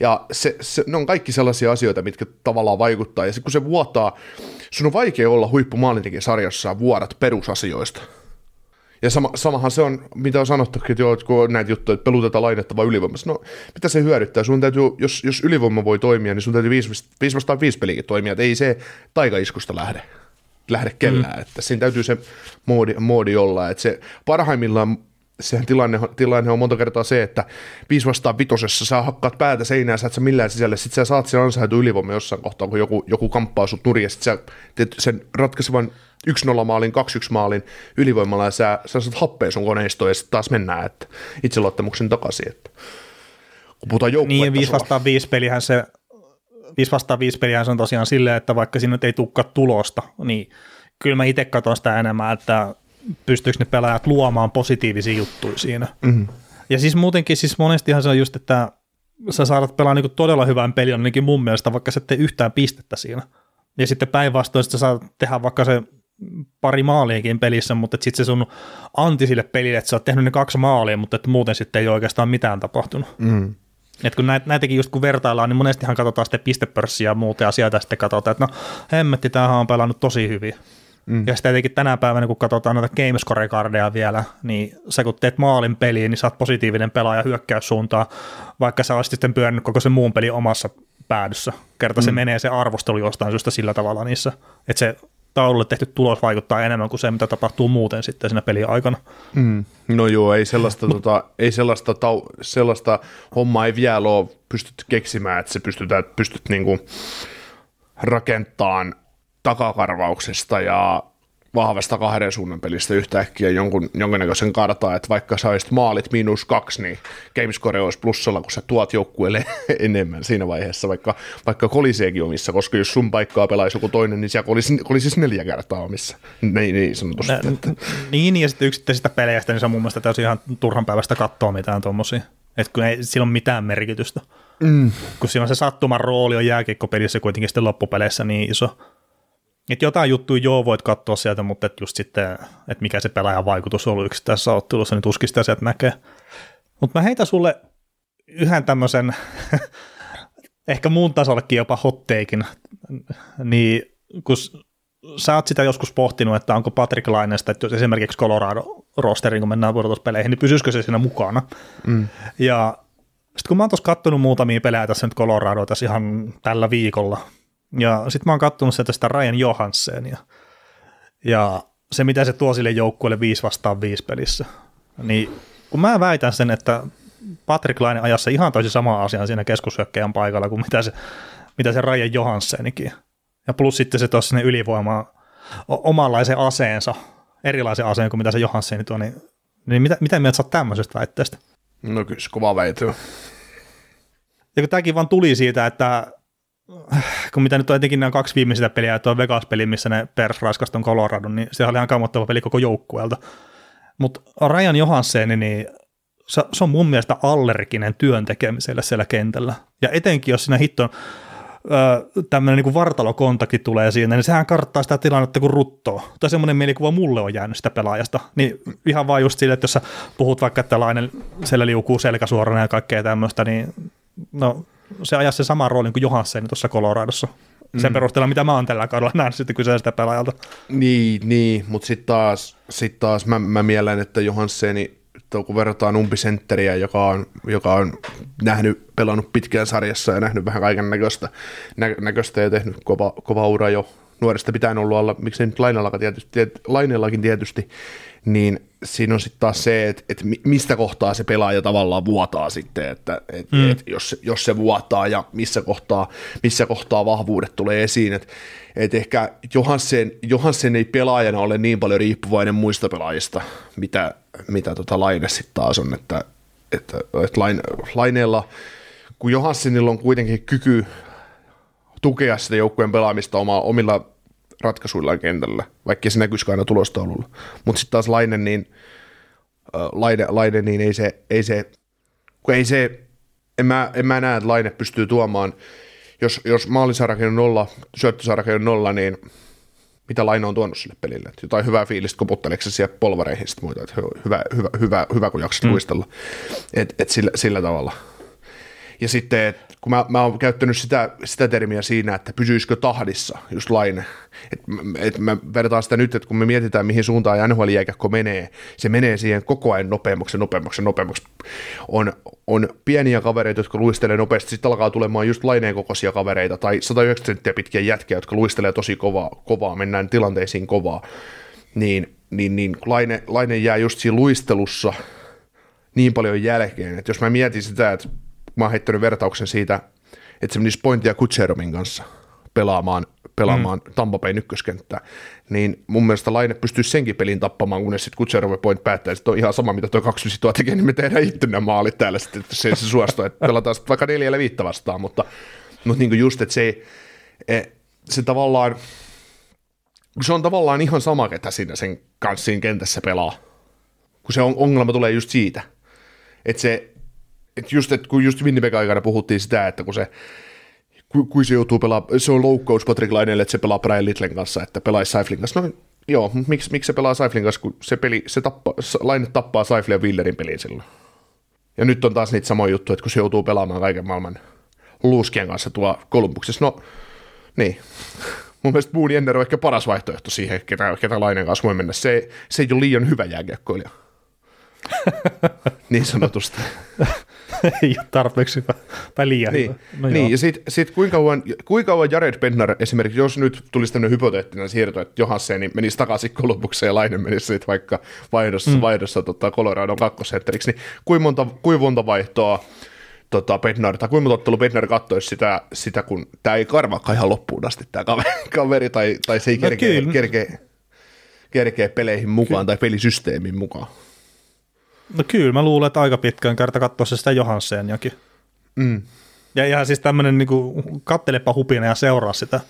Ja se, se, ne on kaikki sellaisia asioita, mitkä tavallaan vaikuttaa. Ja sitten kun se vuotaa, sun on vaikea olla huippumaalintekijä sarjassa ja vuodat perusasioista. Ja sama, samahan se on, mitä on sanottu, että joo, kun on näitä juttuja, että pelutetaan lainetta vai ylivoimassa. No, mitä se hyödyttää? Sun täytyy, jos, jos ylivoima voi toimia, niin sun täytyy 5 vastaan 5 pelikin toimia, että ei se taikaiskusta lähde lähde kellään, mm. että siinä täytyy se moodi, moodi olla, että se parhaimmillaan sehän tilanne, tilanne on monta kertaa se, että 5 vastaan vitosessa sä hakkaat päätä seinään, sä et sä millään sisälle, sit sä saat sen ansaitu ylivoima jossain kohtaa, kun joku, joku kamppaa sut nurin, ja sit sä teet sen ratkaisevan 1-0 maalin, 2-1 maalin ylivoimalla, ja sä, sä saat happea sun koneistoon, ja sitten taas mennään, että itseluottamuksen takaisin, että kun puhutaan Niin, 5 vastaan 5 pelihän se 5 vastaan 5 peliä se on tosiaan silleen, että vaikka siinä ei tukka tulosta, niin kyllä mä itse katson sitä enemmän, että pystyykö ne pelaajat luomaan positiivisia juttuja siinä. Mm-hmm. Ja siis muutenkin, siis monestihan se on just, että sä saat pelaa niin todella hyvän pelin, ainakin mun mielestä, vaikka sä tee yhtään pistettä siinä. Ja sitten päinvastoin sä saat tehdä vaikka se pari maaliakin pelissä, mutta sitten se sun anti sille pelille, että sä oot tehnyt ne kaksi maalia, mutta että muuten sitten ei ole oikeastaan mitään tapahtunut. Mm. Et kun näit, näitäkin just kun vertaillaan, niin monestihan katsotaan sitten pistepörssiä ja muuta ja sieltä sitten katsotaan, että no hemmetti, tämähän on pelannut tosi hyvin. Mm. Ja sitten tietenkin tänä päivänä, kun katsotaan noita gamescore-kardeja vielä, niin sä kun teet maalin peliin, niin sä oot positiivinen pelaaja hyökkäyssuuntaan, vaikka sä olisit sitten pyörnyt koko sen muun pelin omassa päädyssä. Kerta mm. se menee se arvostelu jostain syystä sillä tavalla niissä, että se taululle tehty tulos vaikuttaa enemmän kuin se, mitä tapahtuu muuten sitten siinä pelin aikana. Mm. No joo, ei sellaista, tota, ei sellaista, tau- sellaista hommaa ei vielä ole pystytty keksimään, että se pystytään, pystyt niinku rakentamaan takakarvauksesta ja vahvasta kahden suunnan pelistä yhtäkkiä jonkun, jonkinnäköisen kartaa, että vaikka saisit maalit miinus kaksi, niin gamescore olisi plussalla, kun sä tuot joukkueelle <laughs> enemmän siinä vaiheessa, vaikka, vaikka koliseekin omissa, koska jos sun paikkaa pelaisi joku toinen, niin siellä olisi, olisi siis neljä kertaa omissa, niin, niin sanotusti. Että. Niin, ja sitten yksittäisistä peleistä, niin se on mun mielestä täysin ihan turhan päivästä katsoa mitään tuommoisia, että kun ei sillä ole mitään merkitystä. Mm. Kun siinä on se sattuman rooli on jääkiekkopelissä kuitenkin sitten loppupeleissä niin iso, että jotain juttuja joo voit katsoa sieltä, mutta et just sitten, että mikä se pelaajan vaikutus on ollut yksittäisessä ottelussa, niin tuskin sitä sieltä näkee. Mutta mä heitän sulle yhden tämmöisen, <laughs> ehkä muun tasollekin jopa hotteikin, niin kun sä oot sitä joskus pohtinut, että onko Patrick Lainesta, että jos esimerkiksi Colorado rosterin, kun mennään pudotuspeleihin, niin pysyisikö se siinä mukana? Mm. Ja sitten kun mä oon tuossa kattonut muutamia pelejä tässä nyt Colorado tässä ihan tällä viikolla, ja sitten mä oon katsonut sieltä sitä Ryan Johanssenia. Ja se, mitä se tuo sille joukkueelle 5 vastaan 5 pelissä. Niin kun mä väitän sen, että Patrick Laine ajassa ihan tosi sama asia siinä keskushyökkäjän paikalla kuin mitä se, mitä se Ryan Johanssenikin. Ja plus sitten se tuossa sinne ylivoimaa omanlaisen aseensa, erilaisen aseen kuin mitä se Johansson tuo, niin, niin mitä, mitä mieltä sä oot tämmöisestä väitteestä? No kyllä se kova väite on. Ja kun tämäkin vaan tuli siitä, että kun mitä nyt on etenkin nämä kaksi viimeistä peliä, tuo Vegas-peli, missä ne Pers raiskasi ton Coloradon, niin se oli ihan kammottava peli koko joukkueelta. Mutta Ryan Johansson, niin se, se, on mun mielestä allerginen työn tekemiselle siellä kentällä. Ja etenkin, jos siinä hitto tämmöinen niin vartalokontakti tulee siinä, niin sehän karttaa sitä tilannetta kuin ruttoa. Tai semmoinen mielikuva mulle on jäänyt sitä pelaajasta. Niin ihan vaan just sille, että jos sä puhut vaikka, että lainen siellä liukuu selkäsuorana ja kaikkea tämmöistä, niin no, se ajaa se sama roolin kuin Johansson tuossa Coloradossa. Sen mm. perusteella, mitä mä oon tällä kaudella nähnyt sitten kyseisestä pelaajalta. Niin, niin mutta sitten taas, sit taas mä, mä mielen, että Johansseni, kun verrataan umpisentteriä, joka on, joka on nähnyt, pelannut pitkään sarjassa ja nähnyt vähän kaiken näköistä, nä, näköistä ja tehnyt kova, kova ura jo nuoresta pitäen ollut alla, miksei nyt Lainellakin tietysti, Lainellakin tietysti, niin siinä on sitten taas se, että, että mistä kohtaa se pelaaja tavallaan vuotaa sitten, että, että, mm. että jos, jos se vuotaa ja missä kohtaa, missä kohtaa vahvuudet tulee esiin, että, että ehkä Johansen, Johansen ei pelaajana ole niin paljon riippuvainen muista pelaajista, mitä, mitä tota Laine sitten taas on, että, että, että Laine, Laineella, kun Johansenilla on kuitenkin kyky tukea sitä joukkueen pelaamista oma, omilla ratkaisuillaan kentällä, vaikka se näkyisi aina tulostaululla. Mutta sitten taas Laine, niin, äh, Laine, Laine, niin ei se, ei se, kun ei se, en mä, en mä näe, että Laine pystyy tuomaan, jos, jos maalisarake on nolla, syöttösarake on nolla, niin mitä Laine on tuonut sille pelille. Et jotain hyvää fiilistä koputteleeko se siellä polvareihin sit muita, että hyvä, hyvä, hyvä, hyvä kun jaksat mm. luistella. Et, et sillä, sillä tavalla. Ja sitten, kun mä, mä oon käyttänyt sitä, sitä termiä siinä, että pysyisikö tahdissa just laine. Että et mä vertaan sitä nyt, että kun me mietitään, mihin suuntaan nhl menee, se menee siihen koko ajan nopeammaksi, nopeammaksi, nopeammaksi. On, on pieniä kavereita, jotka luistelee nopeasti, sitten alkaa tulemaan just laineen kokoisia kavereita, tai 190 senttiä pitkiä jätkiä, jotka luistelee tosi kovaa, kovaa mennään tilanteisiin kovaa. Niin, niin, niin laine, laine jää just siinä luistelussa niin paljon jälkeen, että jos mä mietin sitä, että mä oon heittänyt vertauksen siitä, että se menisi Pointia Kutseromin kanssa pelaamaan, pelaamaan mm. Tampa ykköskenttää, niin mun mielestä Laine pystyisi senkin pelin tappamaan, kunnes sitten Kutserov Point päättää, että on ihan sama, mitä tuo 25 tuo tekee, niin me tehdään itse nämä maalit täällä sitten, että se, se suostuu, että pelataan sitten vaikka neljällä viittä vastaan, mutta, mutta niin kuin just, että se, e, se tavallaan, se on tavallaan ihan sama, ketä siinä sen kanssa siinä kentässä pelaa, kun se ongelma tulee just siitä, että se et just, et kun just Winnipeg aikana puhuttiin sitä, että kun se kun se joutuu pelaamaan, se on loukkaus Patrick Lainelle, että se pelaa Brian Littlen kanssa, että pelaisi Seiflin kanssa. No joo, miksi, miksi se pelaa Seiflin kanssa, kun se peli, se tappaa, Laine tappaa Seiflin ja Willerin pelin silloin. Ja nyt on taas niitä samoja juttuja, että kun se joutuu pelaamaan kaiken maailman luuskien kanssa tuo Kolumbuksessa, no niin. <laughs> Mun mielestä Boone Jenner on ehkä paras vaihtoehto siihen, ketä, ketä Lainen kanssa voi mennä. Se, se ei ole liian hyvä jääkiekkoilija. <laughs> niin sanotusti. <laughs> <laughs> ei ole tarpeeksi hyvä, tai liian niin, hyvä. No niin, ja sitten sit kuinka, kauan, kuinka kauan Jared Bednar esimerkiksi, jos nyt tulisi tämmöinen hypoteettinen siirto, että Johansen menisi takaisin Kolumbukseen ja Lainen menisi sitten vaikka vaihdossa, mm. vaihdossa tota Coloradon kakkosentteriksi, niin kuinka monta, kuinka monta vaihtoa tota, Bednar, tai kuinka monta ottelu Bednar katsoisi sitä, sitä kun tämä ei karvakka ihan loppuun asti tämä kaveri, <laughs> kaveri tai, tai se ei no, kerkeä, kerkeä, kerkeä peleihin mukaan Ky- tai pelisysteemin mukaan. No kyllä, mä luulen, että aika pitkään kerta katsoa se sitä Johanseniakin. Mm. Ja ihan siis tämmöinen niin kattelepa hupina ja seuraa sitä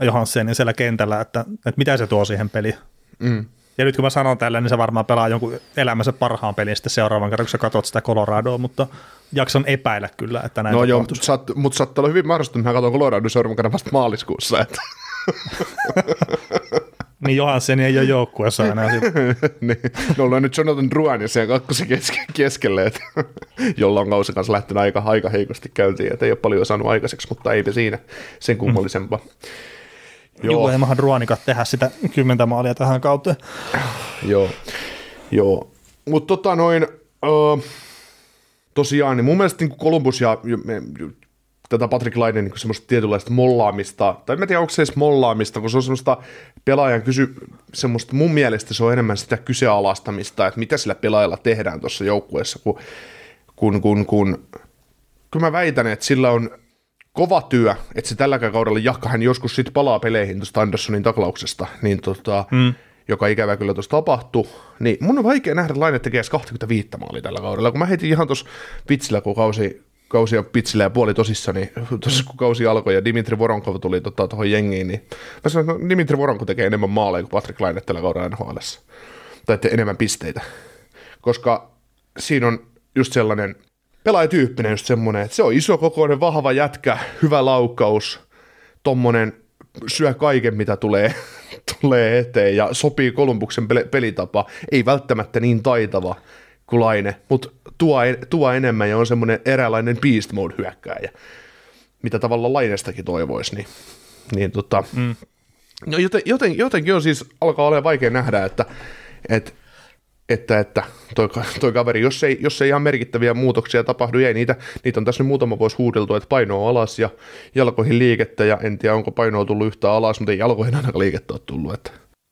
Johanssenia siellä kentällä, että, että mitä se tuo siihen peliin. Mm. Ja nyt kun mä sanon tällä, niin se varmaan pelaa jonkun elämänsä parhaan pelin sitten seuraavan kerran, kun sä katsot sitä Coloradoa, mutta jaksan epäillä kyllä, että näin No joo, mutta saattaa olla hyvin mahdollista, että mä katson Coloradoa seuraavan kerran vasta maaliskuussa. Että. <laughs> Niin Johansen ei ole joukkueessa enää. <laughs> niin. No ollaan nyt Jonathan Druan ja sen kakkosen keske- keskelle, että, <laughs> jolla on kausi kanssa lähtenyt aika, aika heikosti käyntiin, että ei ole paljon saanut aikaiseksi, mutta eipä siinä sen kummallisempaa. Mm. Joo. Joo, emahan Ruanikat tehdä sitä kymmentä maalia tähän kautta. Joo, joo. Mutta tota noin, uh, tosiaan, niin mun mielestä niin Columbus ja tätä Patrick Lainen niin semmoista tietynlaista mollaamista, tai en tiedä onko se edes mollaamista, kun se on semmoista pelaajan kysy, semmoista, mun mielestä se on enemmän sitä kyseenalaistamista, että mitä sillä pelaajalla tehdään tuossa joukkueessa, kun, kun, kun, kun, kun mä väitän, että sillä on kova työ, että se tälläkään kaudella jakka hän joskus sitten palaa peleihin tuosta Anderssonin taklauksesta, niin tota, mm. joka ikävä kyllä tuossa tapahtui, niin mun on vaikea nähdä, että Laine tekee 25 maalia tällä kaudella, kun mä heitin ihan tuossa pitsillä, kun kausi, kausi ja pitsillä ja puoli tosissa, niin tuossa kun kausi alkoi ja Dimitri Voronkov tuli tuohon tota, jengiin, niin mä sanoin, että no, Dimitri Voronkov tekee enemmän maaleja kuin Patrick Laine tällä kaudella nhl tai enemmän pisteitä, koska siinä on just sellainen pelaajatyyppinen just semmoinen, että se on iso kokoinen, vahva jätkä, hyvä laukaus, tommonen syö kaiken, mitä tulee, <laughs> tulee eteen ja sopii Kolumbuksen pelitapa. Ei välttämättä niin taitava kuin Laine, mutta tuo, tuo enemmän ja on semmoinen eräänlainen beast mode hyökkääjä, mitä tavallaan Lainestakin toivoisi. Niin, niin tota, mm. no joten, joten, jotenkin on siis, alkaa olla vaikea nähdä, että, että että, että toi, toi kaveri, jos ei, jos ei ihan merkittäviä muutoksia tapahdu, ei niitä, niitä on tässä nyt muutama vuosi huudeltu, että paino on alas ja jalkoihin liikettä, ja en tiedä onko painoa tullut yhtä alas, mutta ei jalkoihin ainakaan liikettä ole tullut. Että.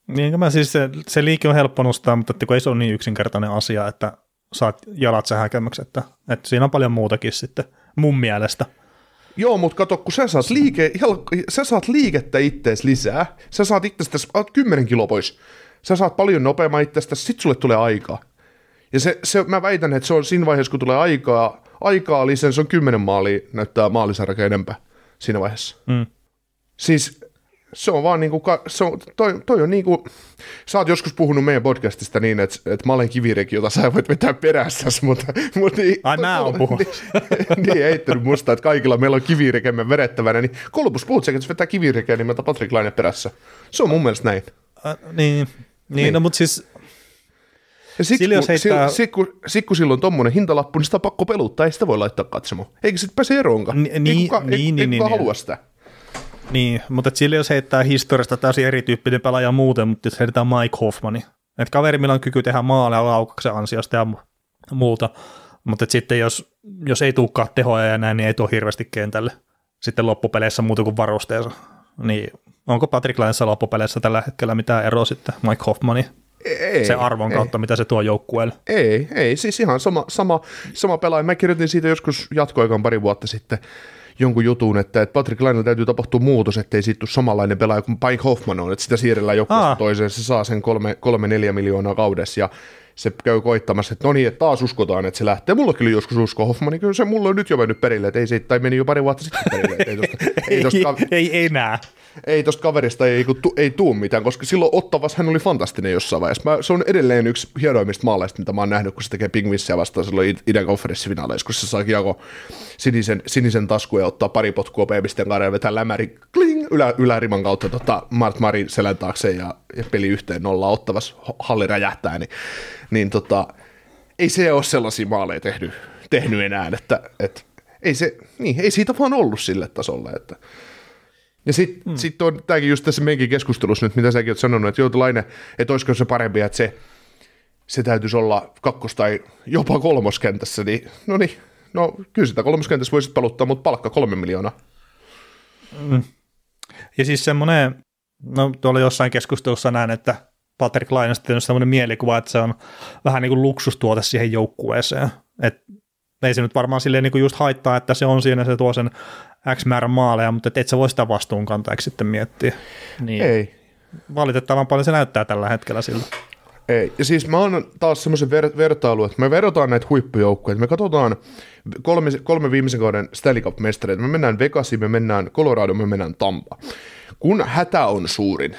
Niin, mä siis se, se liike on helppo nostaa, mutta että kun ei se ole niin yksinkertainen asia, että saat jalat sähäkämmäksi, että, että siinä on paljon muutakin sitten mun mielestä. Joo, mutta kato, kun sä saat, liike, sä saat liikettä ittees lisää, sä saat itsestäsi 10 kiloa pois, sä saat paljon nopeammin itsestä, sit sulle tulee aikaa. Ja se, se, mä väitän, että se on siinä vaiheessa, kun tulee aikaa, aikaa lisää, se on kymmenen maalia, näyttää maalisarjaa enempää siinä vaiheessa. Mm. Siis se on vaan niinku, se on, toi, toi on niinku, sä oot joskus puhunut meidän podcastista niin, että, että mä olen kivireki, jota sä voit vetää perässäsi, <laughs> mutta... mutta niin, Ai mä oon <laughs> puhunut. Niin, niin heittänyt musta, että kaikilla meillä on kivirekemme vedettävänä, niin sekin, että se vetää kivirekeä nimeltä Patrick Laine perässä. Se on mun mielestä näin. Äh, niin, niin, niin. no mutta siis... Ja sit, kun, heittää... sit, kun, sit, kun silloin tuommoinen hintalappu, niin sitä on pakko peluttaa, ei sitä voi laittaa katsomaan. Eikä sitten pääse eroonkaan. Ni, niin, ei kuka, niin, ei, niin, ei kuka niin, halua sitä. Niin, mutta sillä jos heittää historiasta täysin erityyppinen pelaaja muuten, mutta jos heitetään Mike Hoffmani. Että kaveri, millä on kyky tehdä maaleja laukauksen ansiosta ja muuta. Mutta sitten jos, jos ei tulekaan tehoja ja näin, niin ei tule hirveästi kentälle sitten loppupeleissä muuta kuin varusteensa. Niin onko Patrick Lainessa loppupeleissä tällä hetkellä mitään eroa sitten Mike Hoffmanin ei, se arvon kautta, ei. mitä se tuo joukkueelle. Ei, ei, siis ihan sama, sama, sama pelaaja. Mä kirjoitin siitä joskus jatkoaikaan pari vuotta sitten jonkun jutun, että, että Patrick Lainella täytyy tapahtua muutos, ettei siitä tule samanlainen pelaaja kuin Mike Hoffman on, että sitä siirrellään joukkueesta toiseen, se saa sen kolme, kolme neljä miljoonaa kaudessa. Ja se käy koittamassa, että no niin, että taas uskotaan, että se lähtee. Mulla kyllä joskus usko Hoffman, niin kyllä se mulla on nyt jo mennyt perille, että ei se, tai meni jo pari vuotta sitten perille. Että ei, tosta, <laughs> ei, tosta, ei, ei, enää ei tosta kaverista ei, tu, ei tuu mitään, koska silloin Ottavas hän oli fantastinen jossain vaiheessa. Mä, se on edelleen yksi hienoimmista maaleista, mitä mä oon nähnyt, kun se tekee Pingvissiä vastaan silloin idän konferenssifinaaleissa, kun se saa jako sinisen, sinisen taskun ja ottaa pari potkua pebisten kanssa ja vetää lämäri kling, ylä, yläriman kautta tota Mart Marin selän taakse ja, ja peli yhteen nolla Ottavas halli räjähtää, niin, niin tota, ei se ole sellaisia maaleja tehnyt, tehnyt enää, että, että ei, se, niin, ei siitä vaan ollut sille tasolle, että ja sitten hmm. sit on tämäkin just tässä meidänkin keskustelussa nyt, mitä säkin oot sanonut, että Joutulainen, että olisiko se parempi, että se, se täytyisi olla kakkos- tai jopa kolmoskentässä, niin no niin, no kyllä sitä kolmoskentässä voisit paluttaa, mutta palkka kolme miljoonaa. Hmm. Ja siis semmoinen, no tuolla jossain keskustelussa näin, että Patrick Lainasta on semmoinen mielikuva, että se on vähän niin kuin luksustuote siihen joukkueeseen. Että ei se nyt varmaan silleen niin kuin just haittaa, että se on siinä, se tuo sen X määrä maaleja, mutta et sä voi sitä vastuunkantajaksi sitten miettiä. Niin. Ei. Valitettavan paljon se näyttää tällä hetkellä sillä. Ei, ja siis mä oon taas semmoisen ver- vertailu, että me verrataan näitä huippujoukkoja, me katsotaan kolme, kolme viimeisen kauden Stanley Cup-mestareita, me mennään Vegasiin, me mennään Colorado, me mennään Tampa kun hätä on suurin.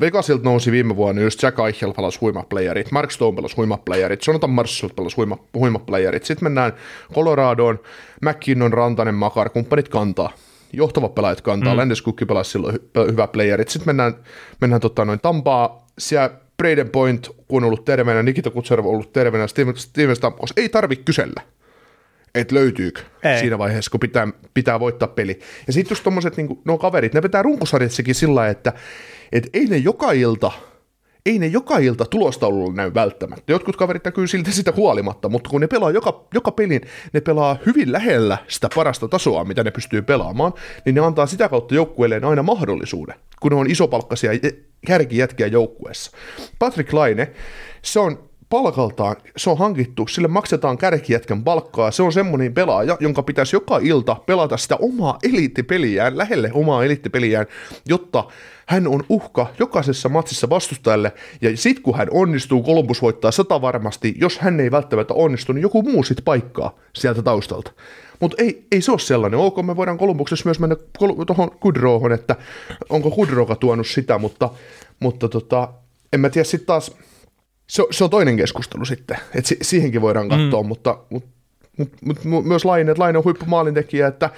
Vegasilta nousi viime vuonna just Jack Eichel pelasi huimaplayerit, Mark Stone pelasi huimaplayerit, Jonathan Marshall pelasi huima, huimaplayerit. Sitten mennään Coloradoon, McKinnon, Rantanen, Makar, kumppanit kantaa. Johtavat pelaajat kantaa, mm. Landeskukki pelasi silloin hy- hyvä playerit. Sitten mennään, mennään tota, noin Tampaa, siellä Braden Point, kun on ollut terveenä, Nikita Kutserov on ollut terveenä, Steven, Steven Stamkos, ei tarvitse kysellä että löytyykö Ei. siinä vaiheessa, kun pitää, pitää voittaa peli. Ja sitten just tommoset, niin no kaverit, ne vetää runkosarjassakin sillä että et ei ne joka ilta, ei ne joka ilta tulostaululla näy välttämättä. Jotkut kaverit näkyy siltä sitä huolimatta, mutta kun ne pelaa joka, joka pelin, ne pelaa hyvin lähellä sitä parasta tasoa, mitä ne pystyy pelaamaan, niin ne antaa sitä kautta joukkueelleen aina mahdollisuuden, kun ne on isopalkkaisia kärkijätkiä joukkueessa. Patrick Laine, se on palkaltaan, se on hankittu, sille maksetaan kärkijätkän palkkaa, se on semmoinen pelaaja, jonka pitäisi joka ilta pelata sitä omaa eliittipeliään, lähelle omaa eliittipeliään, jotta hän on uhka jokaisessa matsissa vastustajalle, ja sit kun hän onnistuu, Columbus voittaa sata varmasti, jos hän ei välttämättä onnistu, niin joku muu sit paikkaa sieltä taustalta. Mutta ei, ei se ole sellainen. Ok, me voidaan Kolumbuksessa myös mennä tuohon Kudrohon, että onko Kudroka tuonut sitä, mutta, mutta tota, en mä tiedä sitten taas, se, se on toinen keskustelu sitten, että si, siihenkin voidaan katsoa, mm. mutta, mutta, mutta, mutta myös Laine, että Laine on huippumaalintekijä, että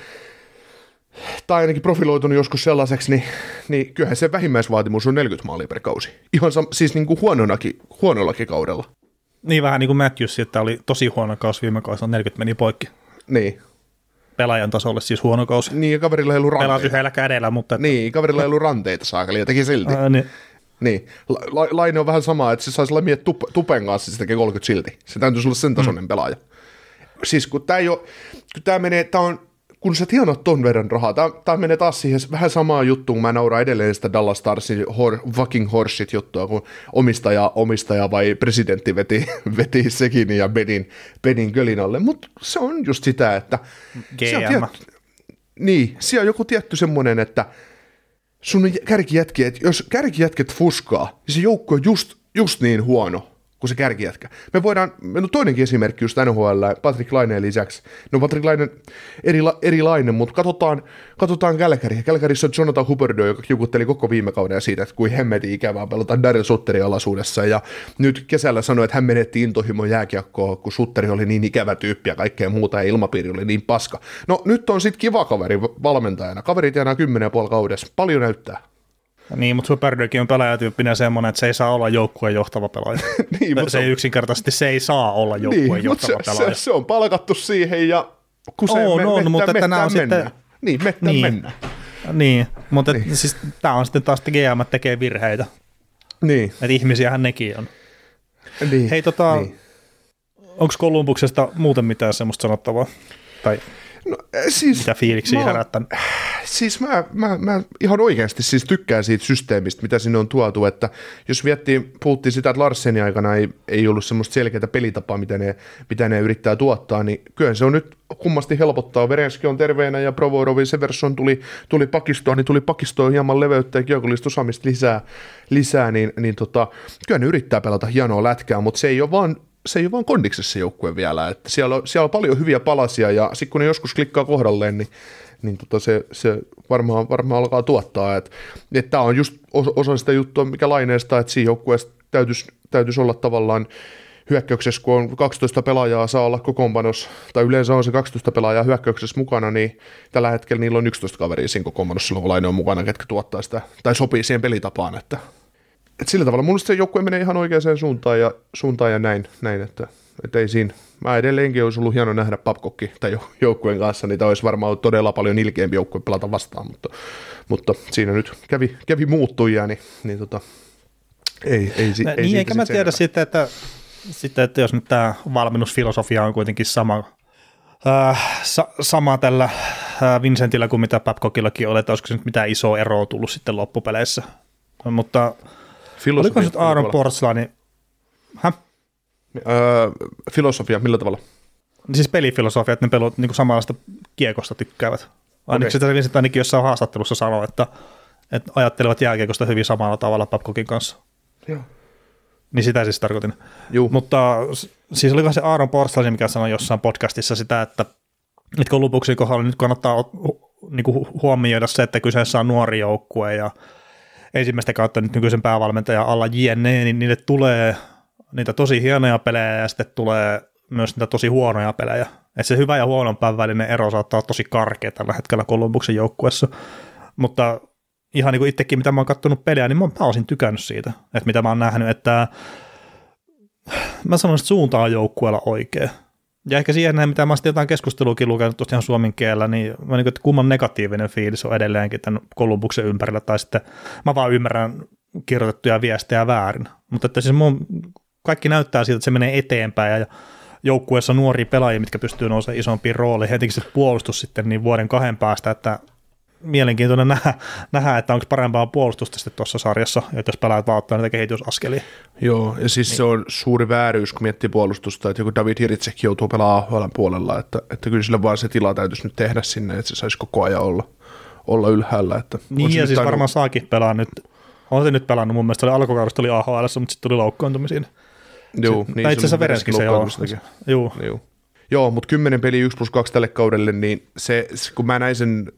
tai ainakin profiloitunut joskus sellaiseksi, niin, niin kyllähän se vähimmäisvaatimus on 40 maalia per kausi. Ihan sam- siis niin kuin huononakin, huonollakin kaudella. Niin vähän niin kuin Matthews, että oli tosi huono kausi viime kaudella, 40 meni poikki. Niin. Pelaajan tasolle siis huono kausi. Niin, ja kaverilla ei ollut ranteita. Pelasi yhdellä kädellä, mutta... Että... Niin, kaverilla ei ollut ranteita saakeli, ja teki silti. Ää, niin. Niin, La- Laine on vähän sama, että se saisi miet tup- tupen kanssa, se tekee 30 silti. Se täytyisi olla sen tasoinen mm. pelaaja. Siis kun tämä ei ole, kun tämä menee, tämä on kun sä tienat ton verran rahaa, tämä, tämä menee taas siihen vähän samaan juttuun, kun mä nauraan edelleen sitä Dallas Starsin hor, fucking horseshit juttua, kun omistaja, omistaja vai presidentti veti, <laughs> veti sekin ja Bedin, Bedin kölinalle, mutta se on just sitä, että GM. on tietty, niin, siellä on joku tietty semmoinen, että sun kärkijätki, että jos kärkijätket fuskaa, niin se joukko on just, just niin huono, kuin se kärkijätkä. Me voidaan, no toinenkin esimerkki just NHL, Patrick Laineen lisäksi. No Patrick Laine eri, erilainen, mutta katsotaan, katsotaan Kälkäriä. Kälkärissä on Jonathan Huberdo, joka kiukutteli koko viime kauden siitä, että kuin hemmeti ikävää pelata Daryl Sutterin alaisuudessa. Ja nyt kesällä sanoi, että hän menetti intohimon jääkiekkoa, kun Sutteri oli niin ikävä tyyppi ja kaikkea muuta ja ilmapiiri oli niin paska. No nyt on sitten kiva kaveri valmentajana. Kaveri tienaa 10,5 kaudessa. Paljon näyttää. Niin, mutta Superdykin on pelaajatyyppinen semmoinen, että se ei saa olla joukkueen johtava pelaaja. <laughs> niin, mutta se ei yksinkertaisesti se ei saa olla joukkueen niin, johtava se, pelaaja. Se, se, on palkattu siihen ja kun se on, me, on, mettä, mutta mettä, tänään on mennä. sitten... Niin, mettä niin. mennä. Niin, mutta niin. siis tämä on sitten taas, että GM tekee virheitä. Niin. Että ihmisiähän nekin on. Niin. Hei, tota, niin. onko Kolumbuksesta muuten mitään semmoista sanottavaa? Tai No, siis, mitä fiiliksiä mä, herättänyt? Siis mä, mä, mä, ihan oikeasti siis tykkään siitä systeemistä, mitä sinne on tuotu, että jos viettiin, puhuttiin sitä, että Larsenin aikana ei, ei ollut semmoista selkeää pelitapaa, mitä ne, mitä ne yrittää tuottaa, niin kyllä se on nyt kummasti helpottaa. Verenski on terveenä ja Provorovin Severson tuli, tuli pakistoon, niin tuli pakistoon hieman leveyttä ja kiekollista osaamista lisää, lisää niin, niin tota, kyllä ne yrittää pelata hienoa lätkää, mutta se ei ole vaan se ei ole vaan kondiksessa joukkue vielä, että siellä on, siellä on paljon hyviä palasia ja sitten kun ne joskus klikkaa kohdalleen, niin, niin tota se, se varmaan, varmaan alkaa tuottaa, että et tämä on just osa sitä juttua, mikä laineesta, että siinä joukkueessa täytyisi, täytyisi olla tavallaan hyökkäyksessä, kun on 12 pelaajaa saa olla kokoonpanossa, tai yleensä on se 12 pelaajaa hyökkäyksessä mukana, niin tällä hetkellä niillä on 11 kaveria siinä kokoonpanossa silloin, kun Laine on mukana, ketkä tuottaa sitä, tai sopii siihen pelitapaan, että et sillä tavalla mun se joukkue menee ihan oikeaan suuntaan ja, suuntaan ja näin, näin että, että ei siinä. Mä edelleenkin olisi ollut hieno nähdä Papkokki tai joukkueen kanssa, niitä olisi varmaan ollut todella paljon ilkeämpi joukkue pelata vastaan, mutta, mutta siinä nyt kävi, kävi muuttujia, niin, niin tota, ei, ei, no, ei Niin, eikä mä tiedä sitten, että, sitten, että jos nyt tämä valmennusfilosofia on kuitenkin sama, äh, sa, sama tällä äh, Vincentillä kuin mitä Babcockillakin oli, että olisiko se nyt mitään isoa eroa tullut sitten loppupeleissä. Mutta Filosofia, oliko se nyt Aaron Portsla, niin... Häh? Öö, filosofia, millä tavalla? Siis pelifilosofia, että ne pelot niin samanlaista kiekosta tykkäävät. Ainakin okay. sitä ainakin jossain haastattelussa sanoi, että, että ajattelevat jääkiekosta hyvin samalla tavalla Babcockin kanssa. Joo. Niin sitä siis tarkoitin. Juu. Mutta siis olikohan se Aaron Portsla, mikä sanoi jossain podcastissa sitä, että, että kun lopuksi kohdalla nyt kannattaa niin kuin huomioida se, että kyseessä on nuori joukkue ja ensimmäistä kautta nyt nykyisen päävalmentajan alla JNE, niin niille tulee niitä tosi hienoja pelejä ja sitten tulee myös niitä tosi huonoja pelejä. Et se hyvä ja huonon päivän välinen ero saattaa olla tosi karkea tällä hetkellä Kolumbuksen joukkuessa. Mutta ihan niin kuin itsekin, mitä mä oon katsonut pelejä, niin mä oon pääosin tykännyt siitä, että mitä mä oon nähnyt, että mä sanoisin, että suunta on joukkueella oikea. Ja ehkä siihen näin, mitä mä sitten jotain keskusteluakin lukenut tuosta ihan suomen kielellä, niin mä niin kuin, että kumman negatiivinen fiilis on edelleenkin tämän Kolumbuksen ympärillä, tai sitten mä vaan ymmärrän kirjoitettuja viestejä väärin. Mutta että siis mun, kaikki näyttää siltä, että se menee eteenpäin, ja joukkueessa nuoria pelaajia, mitkä pystyy nousemaan isompiin rooliin, heti se puolustus sitten niin vuoden kahden päästä, että mielenkiintoinen nähdä, nähdä että onko parempaa puolustusta sitten tuossa sarjassa, että jos pelaat vaan ottaa niitä kehitysaskelia. Joo, ja siis niin. se on suuri vääryys, kun miettii puolustusta, että joku David Hiritsek joutuu pelaamaan AHL puolella, että, että kyllä sille vaan se tila täytyisi nyt tehdä sinne, että se saisi koko ajan olla, olla ylhäällä. Että niin, ja siis tainnut... varmaan saakin pelaa nyt, on se nyt pelannut, mun mielestä oli alkukaudesta oli AHL, mutta sitten tuli loukkaantumisiin. Joo, niin, tai itse asiassa vereskin se joo. Joo. joo. Joo, mutta 10 peli 1 plus 2 tälle kaudelle, niin se, kun mä näin sen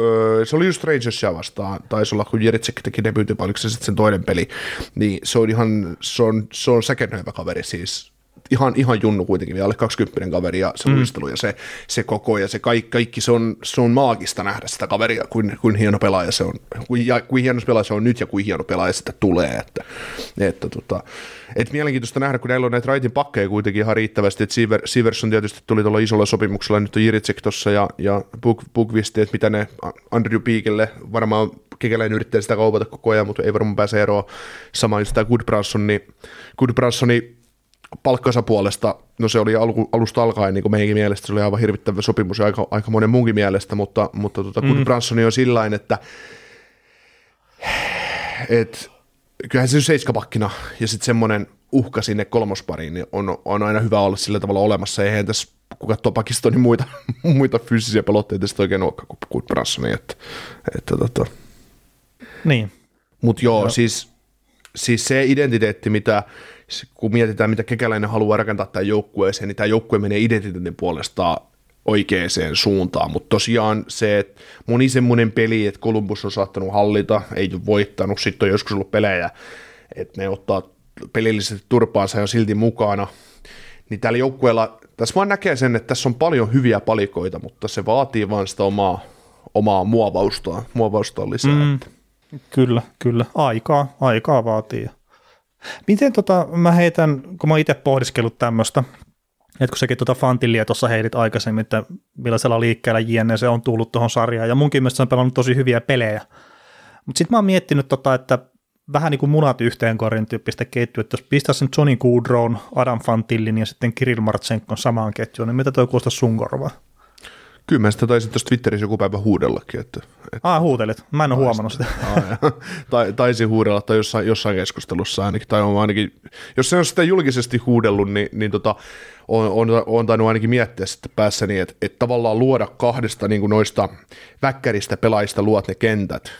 Öö, se oli just Rangersia vastaan, taisi olla, kun Jeritsek teki debyytin, oliko se sitten sen toinen peli, niin se on ihan, se on, se on säkenöivä kaveri siis, ihan, ihan junnu kuitenkin, vielä alle 20 kaveri ja se mm. luistelu ja se, se koko ja se kaikki, kaikki se, on, se on maagista nähdä sitä kaveria, kuin, kuin hieno pelaaja se on, kuin, ja, kuin hieno pelaaja se on nyt ja kuin hieno pelaaja sitä tulee, että, että tota, et mielenkiintoista nähdä, kun näillä on näitä raitin pakkeja kuitenkin ihan riittävästi, että Siver, Siverson tietysti tuli tuolla isolla sopimuksella, nyt on Jiritsek tuossa ja, ja Bukvisti, että mitä ne Andrew Peakelle, varmaan kekäläinen yrittää sitä kaupata koko ajan, mutta ei varmaan pääse eroon. Sama just tämä Goodbranson, niin Goodbransoni palkkansa puolesta, no se oli alu, alusta alkaen niin kuin meidänkin mielestä, se oli aivan hirvittävä sopimus ja aika, aika monen munkin mielestä, mutta, mutta tota, mm. Goodbransoni on sillä että et, kyllähän se seiskapakkina ja sitten semmoinen uhka sinne kolmospariin niin on, on aina hyvä olla sillä tavalla olemassa. Eihän tässä, kun katsoo Pakistanin muita, <laughs> muita fyysisiä pelotteita, sitten oikein olekaan kuin Goodbransoni. Että, että, tota. Niin. Mutta joo, joo, siis, siis se identiteetti, mitä kun mietitään, mitä kekäläinen haluaa rakentaa tämän joukkueeseen, niin tämä joukkue menee identiteetin puolesta oikeaan suuntaan, mutta tosiaan se, että moni semmoinen peli, että Columbus on saattanut hallita, ei ole voittanut, sitten on joskus ollut pelejä, että ne ottaa pelillisesti turpaansa ja silti mukana, niin tällä joukkueella, tässä vaan näkee sen, että tässä on paljon hyviä palikoita, mutta se vaatii vaan sitä omaa, omaa muovausta, muovausta lisää. Mm, kyllä, kyllä, aikaa, aikaa vaatii. Miten tota, mä heitän, kun mä itse pohdiskellut tämmöistä, että kun sekin tuota Fantillia tuossa heitit aikaisemmin, että millaisella liikkeellä JNE se on tullut tuohon sarjaan, ja munkin mielestä se on pelannut tosi hyviä pelejä. Mutta sitten mä oon miettinyt, tota, että vähän niin kuin munat yhteen korin tyyppistä ketjua, että jos pistää sen Johnny Goodrown, Adam Fantillin ja sitten Kirill Martsenkon samaan ketjuun, niin mitä toi kuulostaa sun korvaa? Kyllä mä sitä taisin tuossa Twitterissä joku päivä huudellakin. Että, että ah, huutelit. Mä en ole huomannut sitä. <laughs> tai, taisin huudella tai jossain, jossain keskustelussa ainakin. Tai on ainakin, jos se on sitä julkisesti huudellut, niin, niin tota, on, on, on tainnut ainakin miettiä sitten päässäni, että, että tavallaan luoda kahdesta niin kuin noista väkkäristä pelaajista luot ne kentät.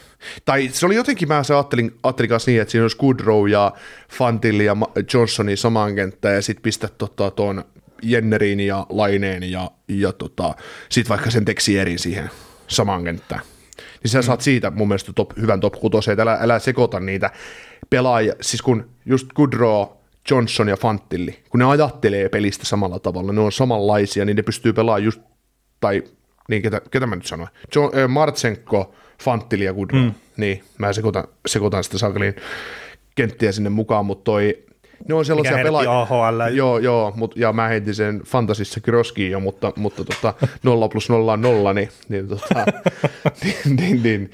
Tai se oli jotenkin, mä se ajattelin, ajattelin kanssa niin, että siinä olisi Goodrow ja Fantilli ja Johnsoni samaan kenttään ja sitten pistää tota, tuon Jenneriin ja Laineen ja, ja tota, sitten vaikka sen eri siihen samaan kenttään. Niin sä mm. saat siitä mun mielestä top, hyvän top 6, että älä, älä sekoita niitä pelaajia, siis kun just Goodrow, Johnson ja Fantilli, kun ne ajattelee pelistä samalla tavalla, ne on samanlaisia, niin ne pystyy pelaamaan just, tai niin ketä, ketä mä nyt sanoin, John, äh, Martsenko, Fantilli ja Goodrow, mm. niin mä sekoitan, sekoitan sitä sakeliin kenttiä sinne mukaan, mutta toi ne on sellaisia pelaajia. AHL. Joo, joo, mut, ja mä heitin sen Fantasissa Kroskiin jo, mutta, mutta tota, <laughs> 0 plus 0 on 0, niin, niin, tota, <laughs> niin, niin, niin,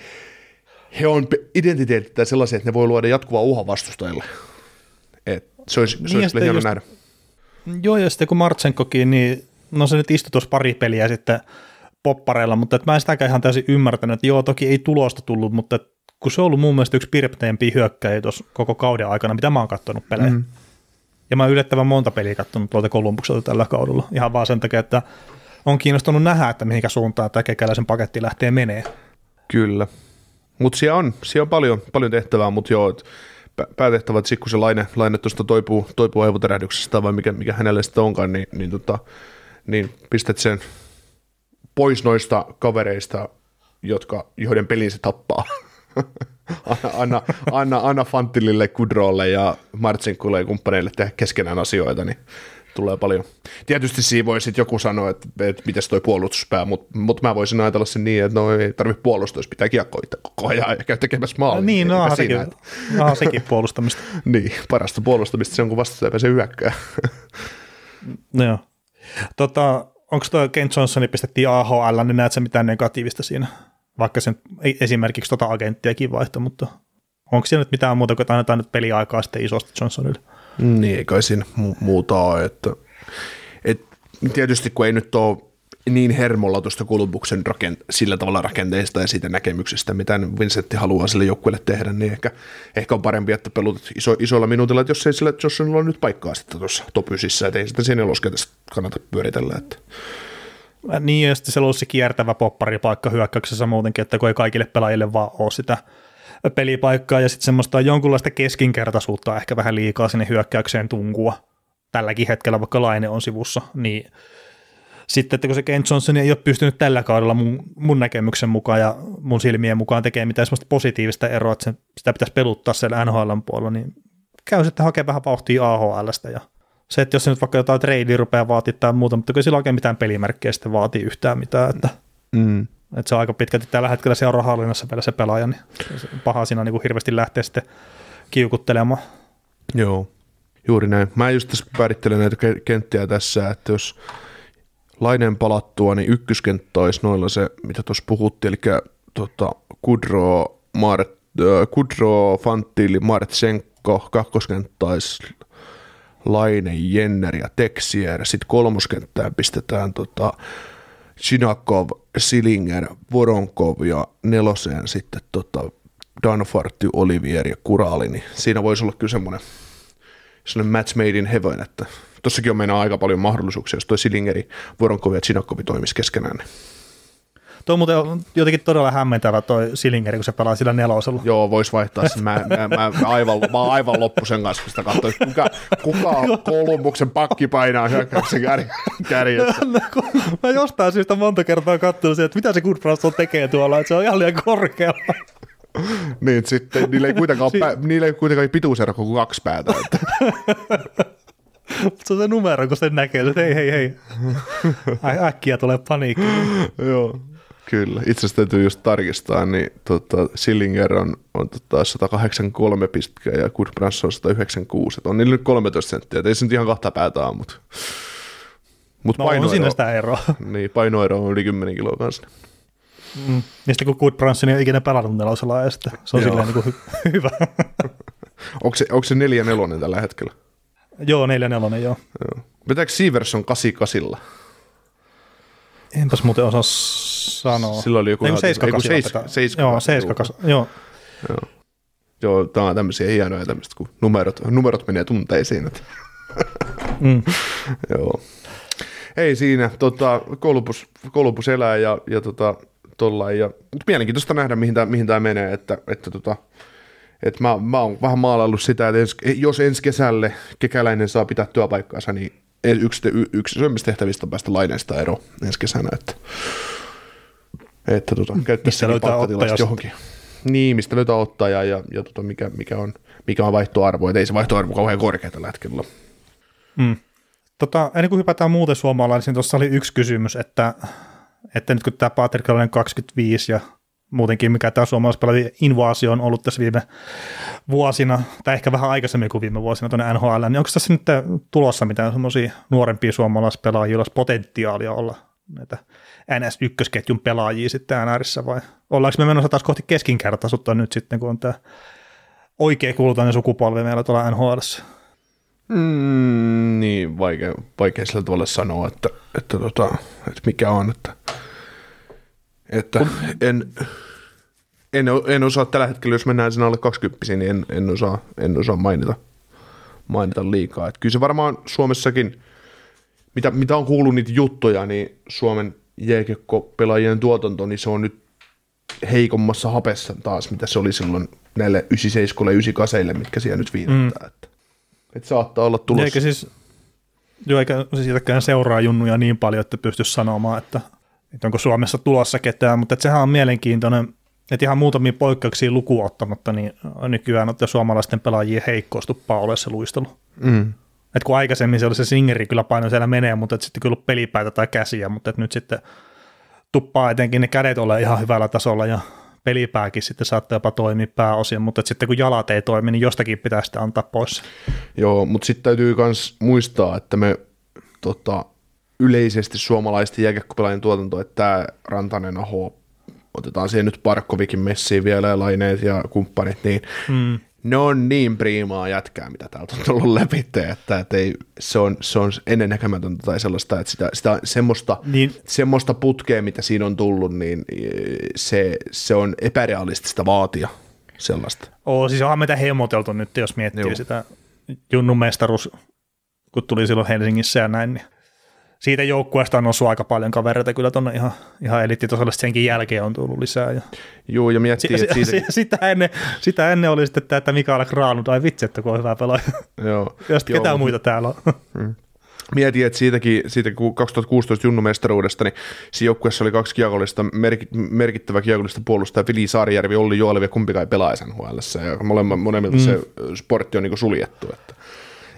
he on identiteettiä sellaisia, että ne voi luoda jatkuvaa uhan vastustajille. Et se olisi, se niin olisi hieno nähdä. Joo, ja sitten kun Martsenkokin, niin no se nyt istui tuossa pari peliä sitten poppareilla, mutta et mä en sitäkään ihan täysin ymmärtänyt, että joo, toki ei tulosta tullut, mutta kun se on ollut mun mielestä yksi pirpteempiä hyökkäjä tuossa koko kauden aikana, mitä mä oon katsonut pelejä. Mm. Ja mä oon yllättävän monta peliä katsonut tuolta Kolumbukselta tällä kaudella, ihan vaan sen takia, että on kiinnostunut nähdä, että mihinkä suuntaan tämä kekäläisen paketti lähtee menee. Kyllä. Mutta siellä on, siellä on paljon, paljon tehtävää, mutta joo, päätehtävä, että kun se laine, laine tuosta toipuu, toipuu aivoterähdyksestä vai mikä, mikä hänelle sitten onkaan, niin, niin, tota, niin pistät sen pois noista kavereista, jotka, joiden pelin se tappaa. <laughs> anna, anna, anna Fantilille, Kudrolle ja Marcinkulle ja kumppaneille tehdä keskenään asioita, niin tulee paljon. Tietysti siinä voi sitten joku sanoa, että, että miten toi puolustuspää, mutta mut mä voisin ajatella sen niin, että no ei tarvitse puolustaa, jos pitää kiekkoita koko ajan ja käy tekemässä maalia. Niin, no, no sekin, että... no, sekin puolustamista. <laughs> niin, parasta puolustamista se on, kun vastustaja pääsee hyökkää. no joo. Tota, onko tuo Kent Johnsoni pistettiin AHL, niin näet sä mitään negatiivista siinä? Vaikka sen esimerkiksi tota agenttiakin vaihto, mutta onko siellä nyt mitään muuta kuin annetaan nyt peliaikaa sitten isosti Johnsonille? Niin, ei kai siinä mu- muuta ole, että et, tietysti kun ei nyt ole niin hermolla tuosta Kolumbuksen rakent- sillä tavalla rakenteesta ja siitä näkemyksestä, mitä Vincentti haluaa sille joukkueelle tehdä, niin ehkä, ehkä on parempi, että pelutat iso, isolla minuutilla, että jos ei sillä jos on nyt paikkaa sitten tuossa top 9, että ei sitten siinä kannata pyöritellä. Että. Niin, ja sitten se olisi se kiertävä popparipaikka hyökkäyksessä muutenkin, että kun ei kaikille pelaajille vaan ole sitä pelipaikkaa, ja sitten semmoista jonkunlaista keskinkertaisuutta ehkä vähän liikaa sinne hyökkäykseen tunkua. Tälläkin hetkellä, vaikka Laine on sivussa, niin sitten, että kun se Kent Johnson ei ole pystynyt tällä kaudella mun, mun näkemyksen mukaan ja mun silmien mukaan tekemään mitään semmoista positiivista eroa, että sen, sitä pitäisi peluttaa siellä NHL puolella, niin käy sitten hakemaan vähän vauhtia AHLstä ja se, että jos se nyt vaikka jotain tradea rupeaa vaatii tai muuta, mutta kun sillä oikein mitään pelimerkkejä sitten vaatii yhtään mitään, että, mm. että se on aika pitkälti tällä hetkellä se on rahallinnassa vielä se pelaaja, niin paha siinä niin kuin hirveästi lähtee sitten kiukuttelemaan. Joo, juuri näin. Mä just tässä päärittelen näitä kenttiä tässä, että jos Laineen palattua, niin ykköskenttä olisi noilla se, mitä tuossa puhuttiin, eli tota, Kudro, Maret, äh, Kudro, Fantilli, Martsenko, kakkoskenttä olisi Laine, Jenner ja Texier, sitten kolmoskenttään pistetään tota, Chinakov, Silinger, Voronkov ja neloseen sitten tota, Danfarty, Olivier ja Kurali, niin siinä voisi olla kyllä semmoinen, semmoinen match made in heaven, että tossakin on meinaa aika paljon mahdollisuuksia, jos toi Silingeri, Voronkov ja Chinakovi toimisi keskenään. Niin. Tuo on muuten jotenkin todella hämmentävä toi Silingeri, kun se pelaa sillä nelosella. Joo, vois vaihtaa sen. Mä, mä, mä, mä, aivan, mä oon aivan loppu sen kanssa, kun sitä katsoin, kuka, kuka Kolumbuksen pakki painaa hyökkäyksen kärjessä. mä jostain syystä monta kertaa katsoin että mitä se Goodbranson tekee tuolla, että se on ihan liian korkealla. niin, sitten niillä ei kuitenkaan, si- pä, niillä ei kuitenkaan pituusero kuin kaksi päätä. Että. se on se numero, kun sen näkee, että hei, hei, hei. Äkkiä tulee paniikki. Joo. Kyllä, itse asiassa täytyy just tarkistaa, niin tota, Sillinger on, on tota, 183 pistkää ja Goodbranson on 196, että on niillä nyt 13 senttiä, ei se nyt ihan kahta päätä ole, mutta Mut no painoero, on siinä sitä eroa. <laughs> Niin, painoero on yli 10 kiloa kanssa. Mm. Ja sitten kun Goodbranson ei ole ikinä pelannut nelosella, ja sitten se on silleen niin kuin hy- <laughs> hyvä. <laughs> onko, se, onko se 4-4 tällä hetkellä? Joo, 4-4, joo. joo. Vetääkö Severson 88? Enpäs muuten osaa sanoa. Silloin oli joku... Ei, 7 Joo, 7 joo. joo. Joo, tämä on tämmöisiä hienoja tämmöistä, kun numerot, numerot menee tunteisiin. Että. mm. <laughs> joo. Ei siinä, tota, koulupus, koulupus elää ja, ja tota, tollain. Ja, mutta mielenkiintoista nähdä, mihin tämä mihin tää menee, että, että tota, et mä, mä oon vähän maalaillut sitä, että ens, jos ensi kesälle kekäläinen saa pitää työpaikkaansa, niin yksi, yksi syömmistä tehtävistä on päästä laineesta ero ensi kesänä, että, että tota, käyttäisi palkkatilasta johonkin. Niin, mistä löytää ottaja ja, ja tota, mikä, mikä, on, mikä on vaihtoarvo, että ei se vaihtoarvo kauhean korkea tällä hetkellä. Mm. Tota, ennen kuin hypätään muuten suomalaisiin, tuossa oli yksi kysymys, että, että nyt kun tämä Patrick 25 ja muutenkin, mikä tämä suomalaispelaajan invaasio on ollut tässä viime vuosina, tai ehkä vähän aikaisemmin kuin viime vuosina tuonne NHL, niin onko tässä nyt tulossa mitään semmoisia nuorempia suomalaispelaajia, joilla olisi potentiaalia olla näitä NS1-ketjun pelaajia sitten NRissä, vai ollaanko me menossa taas kohti keskinkertaisuutta nyt sitten, kun on tämä oikea kultainen sukupolvi meillä tuolla NHL? Mm, niin, vaikea, vaikea sillä tavalla sanoa, että, että, tota, että mikä on, että että en, en, en osaa tällä hetkellä, jos mennään sen alle 20, niin en, en, osaa, en osaa mainita, mainita liikaa. Että kyllä se varmaan Suomessakin, mitä, mitä on kuullut niitä juttuja, niin Suomen jääkiekko-pelaajien tuotanto, niin se on nyt heikommassa hapessa taas, mitä se oli silloin näille 97 ja 98, mitkä siellä nyt viitataan. Mm. Että, että saattaa olla tulossa. Eikä siis, joo, eikä siitäkään seuraa junnuja niin paljon, että pystyisi sanomaan, että että onko Suomessa tulossa ketään, mutta että sehän on mielenkiintoinen, että ihan muutamia poikkeuksia lukuun ottamatta, niin nykyään että suomalaisten pelaajien heikkous tuppaa ole se luistelu. Mm. Et kun aikaisemmin se oli se singeri, kyllä paino siellä menee, mutta et sitten kyllä pelipäitä tai käsiä, mutta et nyt sitten tuppaa etenkin ne kädet ole ihan hyvällä tasolla ja pelipääkin sitten saattaa jopa toimia pääosin, mutta sitten kun jalat ei toimi, niin jostakin pitää sitä antaa pois. Joo, mutta sitten täytyy myös muistaa, että me tota, yleisesti suomalaisten jääkiekkopelaajien tuotanto, että tämä Rantanen, Aho, otetaan siihen nyt Parkkovikin messiin vielä ja Laineet ja kumppanit, niin mm. Ne on niin priimaa jätkää, mitä täältä on tullut läpi, että, että ei, se, on, se on ennennäkemätöntä tai sellaista, että sitä, sitä semmoista, Niin. semmoista putkea, mitä siinä on tullut, niin se, se on epärealistista vaatia sellaista. Oo, siis onhan meitä hemoteltu nyt, jos miettii. Joo. sitä Junnun mestaruus, kun tuli silloin Helsingissä ja näin, niin siitä joukkueesta on noussut aika paljon kavereita kyllä tuonne ihan, ihan eliittitasolle, senkin jälkeen on tullut lisää. Ja Joo, ja miettii, si- että si- siitä, si- sitä, ennen, sitä ennen oli sitten tämä, että Mikael Granlund, ai vitsi, että kun on hyvä pelaaja. joo, Ja sitten mut- muita täällä on. Mietin, että siitäkin, siitä kun 2016 Junnu mestaruudesta, niin siinä joukkueessa oli kaksi kiekollista, merki, merkittävää kiekollista puolustajaa, Vili Saarijärvi, Olli Joalevi ja kumpikaan ei pelaa SNHL, ja molemmat, molemmilta mm. se sportti on niin suljettu. Että,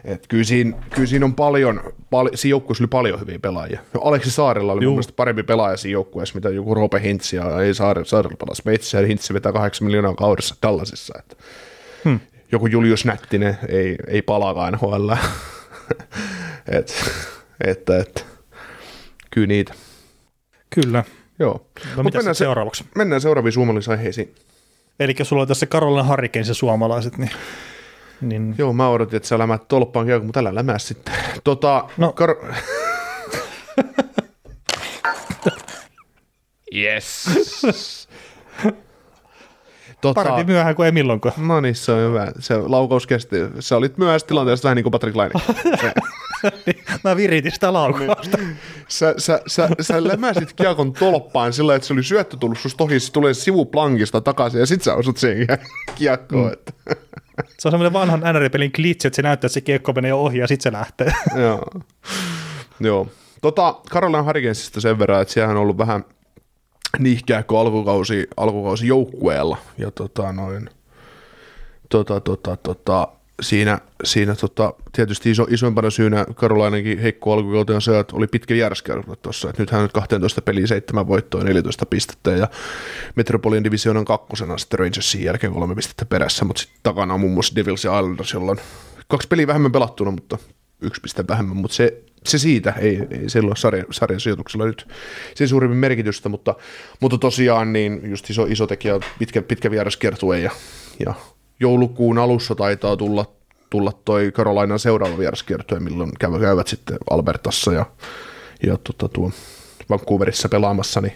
et kyllä, siinä, kyllä siinä on paljon, pal, siinä joukkueessa oli paljon hyviä pelaajia. No, Aleksi Saarella oli mun Juu. mielestä parempi pelaaja siinä joukkueessa, mitä joku Rope Hintz, ja ei Saare, Saarella pelasi Meitsissä, ja Hintz vetää 8 miljoonaa kaudessa Dallasissa. Että. Hmm. Joku Julius Nättinen ei, ei palaakaan NHL. <laughs> et, että, että, kyllä niitä. Kyllä. Joo. No mitä mennään, se, seuraavaksi? mennään seuraaviin suomalaisaiheisiin. Eli sulla on tässä Carolina Hurricanes ja suomalaiset, niin, niin Joo, mä odotin, että sä lämät tolppaan kiekko, mutta älä lämää sitten. Tota, No. Kar- <laughs> yes. tota, parempi myöhään kuin ei milloinkaan. No niin, se on hyvä. Se laukaus kesti. Sä olit myöhässä tilanteessa vähän niin kuin Patrick Laine. <laughs> Mä viritin sitä laukausta. Sä, sä, sä, sä lämäsit kiekon tolppaan sillä, että se oli syöttö tullut susta ohi, se tulee sivuplankista takaisin ja sit sä osut siihen kiekkoon. Mm. Että. Se on semmoinen vanhan NR-pelin glitch, että se näyttää, että se kiekko menee ohi ja sitten se lähtee. <laughs> Joo. Joo. Tota, Carolina Hurricanesista sen verran, että siellä on ollut vähän nihkeäkö alkukausi, alkukausi joukkueella. Ja tota noin, tota, tota, tota, siinä, siinä tota, tietysti iso, isoimpana syynä Karolainenkin heikko alkukauteen on se, että oli pitkä järjestelmä tuossa. Nythän on 12 peliä, 7 voittoa, 14 pistettä ja Metropolian divisioonan kakkosena sitten Rangersin jälkeen kolme pistettä perässä, mutta sitten takana on muun muassa Devils ja Islanders, jolla on kaksi peliä vähemmän pelattuna, mutta yksi piste vähemmän, mutta se, se siitä, ei, ei sillä ole sarjan, sarjan sijoituksella nyt sen suurimmin merkitystä, mutta, mutta tosiaan niin just iso, iso tekijä pitkä, pitkä vieraskiertue ja, ja joulukuun alussa taitaa tulla, tulla toi Carolinan seuraava vieraskiertue, milloin käyvät, sitten Albertassa ja, ja tota, tuo Vancouverissa pelaamassa, niin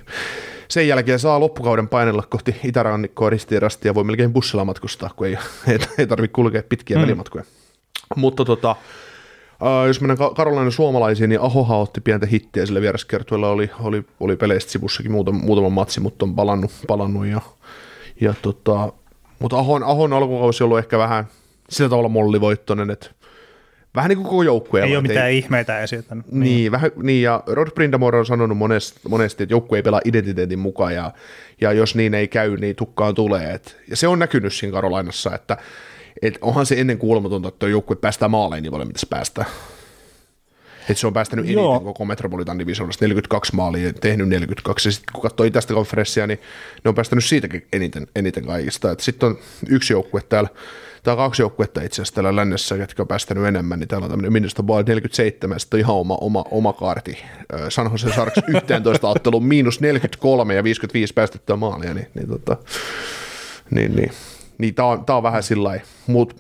sen jälkeen saa loppukauden painella kohti itärannikkoa ristiin rastia ja voi melkein bussilla matkustaa, kun ei, <laughs> ei, ei tarvitse kulkea pitkiä mm. välimatkoja. Mutta tota, Uh, jos mennään Ka- Karolainen suomalaisiin, niin Ahohan otti pientä hittiä sillä vieraskiertueella, oli, oli, oli peleistä sivussakin muutama, muutama matsi, mutta on palannut, palannut ja, ja tota, mutta Ahon, Ahon alkukausi on ollut ehkä vähän sillä tavalla mollivoittoinen, että vähän niin kuin koko joukkueella. ei ole mitään ihmeitä esittänyt. niin, niin, vähän, niin, ja Rod Brindamore on sanonut monesti, monesti että joukkue ei pelaa identiteetin mukaan, ja, ja jos niin ei käy, niin tukkaan tulee. Et, ja se on näkynyt siinä Karolainassa, että et onhan se ennen kuulematonta, että tuo joukkue päästää maaleen niin paljon, mitä se päästää. Et se on päästänyt eniten Joo. koko Metropolitan divisioonasta, 42 maalia, tehnyt 42, ja sitten kun katsoo itästä konferenssia, niin ne on päästänyt siitäkin eniten, eniten kaikista. Sitten on yksi joukkue täällä, tai kaksi joukkuetta itse asiassa täällä lännessä, jotka on päästänyt enemmän, niin täällä on tämmöinen Minnesota Wild 47, ja sitten on ihan oma, oma, oma kaarti. San Jose Sharks <laughs> 11 ottelun miinus 43 ja 55 päästettyä maalia, niin, niin, tota, niin, niin, niin tää on, tää on vähän sillä mutta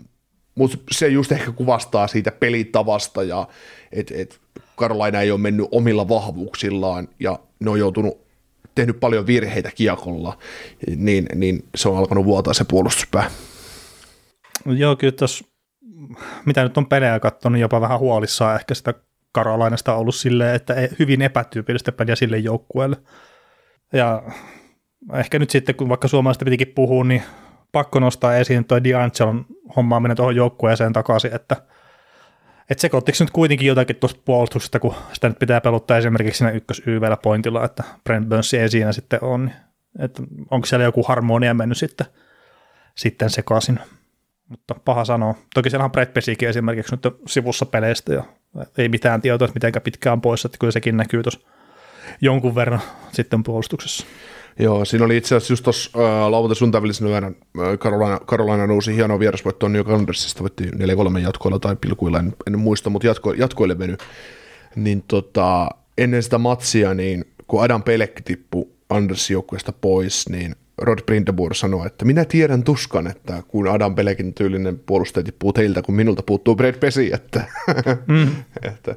mut se just ehkä kuvastaa siitä pelitavasta ja että et Carolina ei ole mennyt omilla vahvuuksillaan ja ne on joutunut tehnyt paljon virheitä kiekolla, niin, niin se on alkanut vuotaa se puolustuspää. Joo, kyllä tuossa, mitä nyt on pelejä katsonut, jopa vähän huolissaan ehkä sitä Karolainasta ollut silleen, että hyvin epätyypillistä peliä sille joukkueelle. Ja ehkä nyt sitten, kun vaikka suomalaista pitikin puhua, niin pakko nostaa esiin tuo D'Angelon hommaaminen tuohon joukkueeseen takaisin, että että sekoittiko se nyt kuitenkin jotakin tuosta puolustuksesta, kun sitä nyt pitää peluttaa esimerkiksi siinä ykkös YVllä pointilla, että Brent Burns ei siinä sitten on. niin Että onko siellä joku harmonia mennyt sitten, sitten sekaisin. Mutta paha sanoa. Toki siellä on Brett Pesikin esimerkiksi nyt sivussa peleistä ja ei mitään tietoa, että miten pitkään pois, että kyllä sekin näkyy tuossa jonkun verran sitten puolustuksessa. Joo, siinä oli itse asiassa just tuossa äh, lauantai sunnuntai välisenä yönä äh, Carolina, Carolina nousi hieno vierasvoitto New York Rangersista, voitti 4-3 jatkoilla tai pilkuilla, en, en muista, mutta jatko, jatkoille veny. Niin tota, ennen sitä matsia, niin kun Adam Pelekki tippui Andersin joukkueesta pois, niin Rod Brindamore sanoi, että minä tiedän tuskan, että kun Adam Pelekin tyylinen puolustaja tippuu teiltä, kun minulta puuttuu Brad Pesi, että, <laughs> mm. että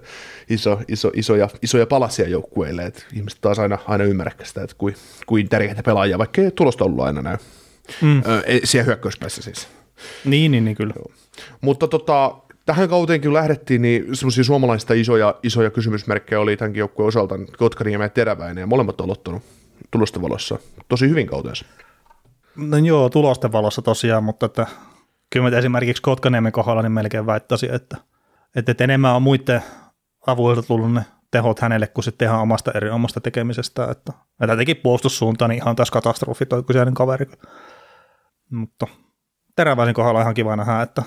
iso, iso, isoja, isoja palasia joukkueille, että ihmiset taas aina, aina ymmärrä sitä, että kuin, kuin tärkeitä pelaajia, vaikka ei tulosta ollut aina näy. Mm. Ö, siellä hyökkäyspäässä siis. Niin, niin, niin kyllä. Joo. Mutta tota, tähän kauteen kun lähdettiin, niin semmoisia suomalaista isoja, isoja kysymysmerkkejä oli tämänkin joukkueen osalta Kotkaniemi ja Teräväinen, ja molemmat on aloittanut tulosten valossa tosi hyvin kauteensa. No joo, tulosten valossa tosiaan, mutta että, kyllä mä esimerkiksi Kotkaniemen kohdalla niin melkein väittäisin, että, että enemmän on muiden avuilta tullut ne tehot hänelle kuin sitten ihan omasta eri omasta tekemisestä. Että, että teki puolustussuuntaan, niin ihan tässä katastrofi toi kyseinen kaveri. Mutta teräväisen kohdalla ihan kiva nähdä, että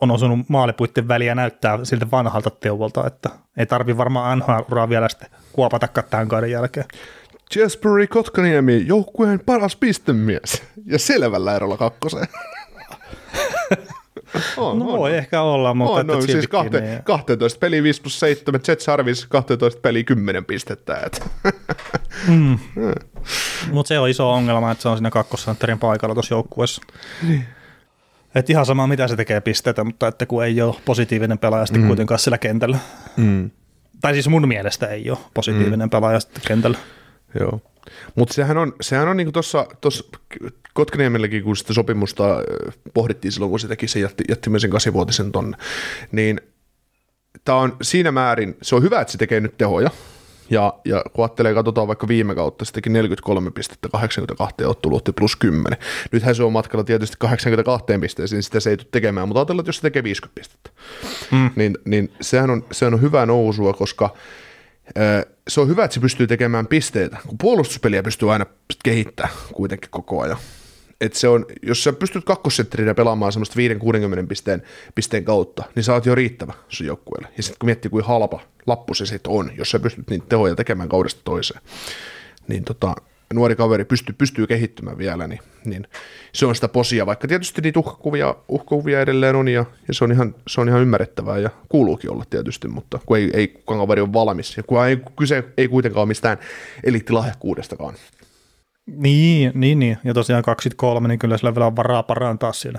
on osunut maalipuitten väliä näyttää siltä vanhalta teuvolta, että ei tarvi varmaan NHL-uraa vielä sitten kuopata tämän kauden jälkeen. Jesperi Kotkaniemi, joukkueen paras pistemies. Ja selvällä erolla kakkoseen. <laughs> on, no on. voi ehkä olla, mutta... On, no, siis kahte, niin. 12 peli 5 plus 7, Jets Harvis 12 peli 10 pistettä. Et. <laughs> mm. mutta se on iso ongelma, että se on siinä kakkosantterin paikalla tuossa joukkueessa. Niin. Et ihan sama, mitä se tekee pisteitä, mutta että kun ei ole positiivinen pelaaja sitten mm. kuitenkaan sillä kentällä. Mm. Tai siis mun mielestä ei ole positiivinen mm. pelaaja sitten kentällä. Joo. Mutta sehän on, sehän on niinku tuossa Kotkaniemelläkin, kun sitä sopimusta pohdittiin silloin, kun se teki se jätti, jätti myös sen kasivuotisen tonne, niin tämä on siinä määrin, se on hyvä, että se tekee nyt tehoja, ja, ja kun ajattelee, katsotaan vaikka viime kautta, se teki 43 pistettä 82 ottelua, otti plus 10. Nythän se on matkalla tietysti 82 pisteeseen, sitä se ei tule tekemään, mutta ajatellaan, että jos se tekee 50 pistettä, mm. niin, niin sehän, on, sehän on hyvä nousua, koska se on hyvä, että se pystyy tekemään pisteitä, kun puolustuspeliä pystyy aina kehittämään kuitenkin koko ajan. Et se on, jos sä pystyt kakkosentterinä pelaamaan semmoista 5-60 pisteen, pisteen kautta, niin sä oot jo riittävä sun joukkueelle. Ja sitten kun miettii, kuin halpa lappu se sitten on, jos sä pystyt niitä tehoja tekemään kaudesta toiseen, niin tota, nuori kaveri pystyy, pystyy kehittymään vielä, niin, niin se on sitä posia, vaikka tietysti niitä uhkakuvia, uhkakuvia edelleen on, ja, ja se, on ihan, se on ihan ymmärrettävää, ja kuuluukin olla tietysti, mutta kun ei, ei kukaan kaveri ole valmis, ja kun ei, kyse ei kuitenkaan ole mistään eliittilahjakkuudestakaan. Niin, niin, niin, ja tosiaan 23, niin kyllä sillä vielä on varaa parantaa siellä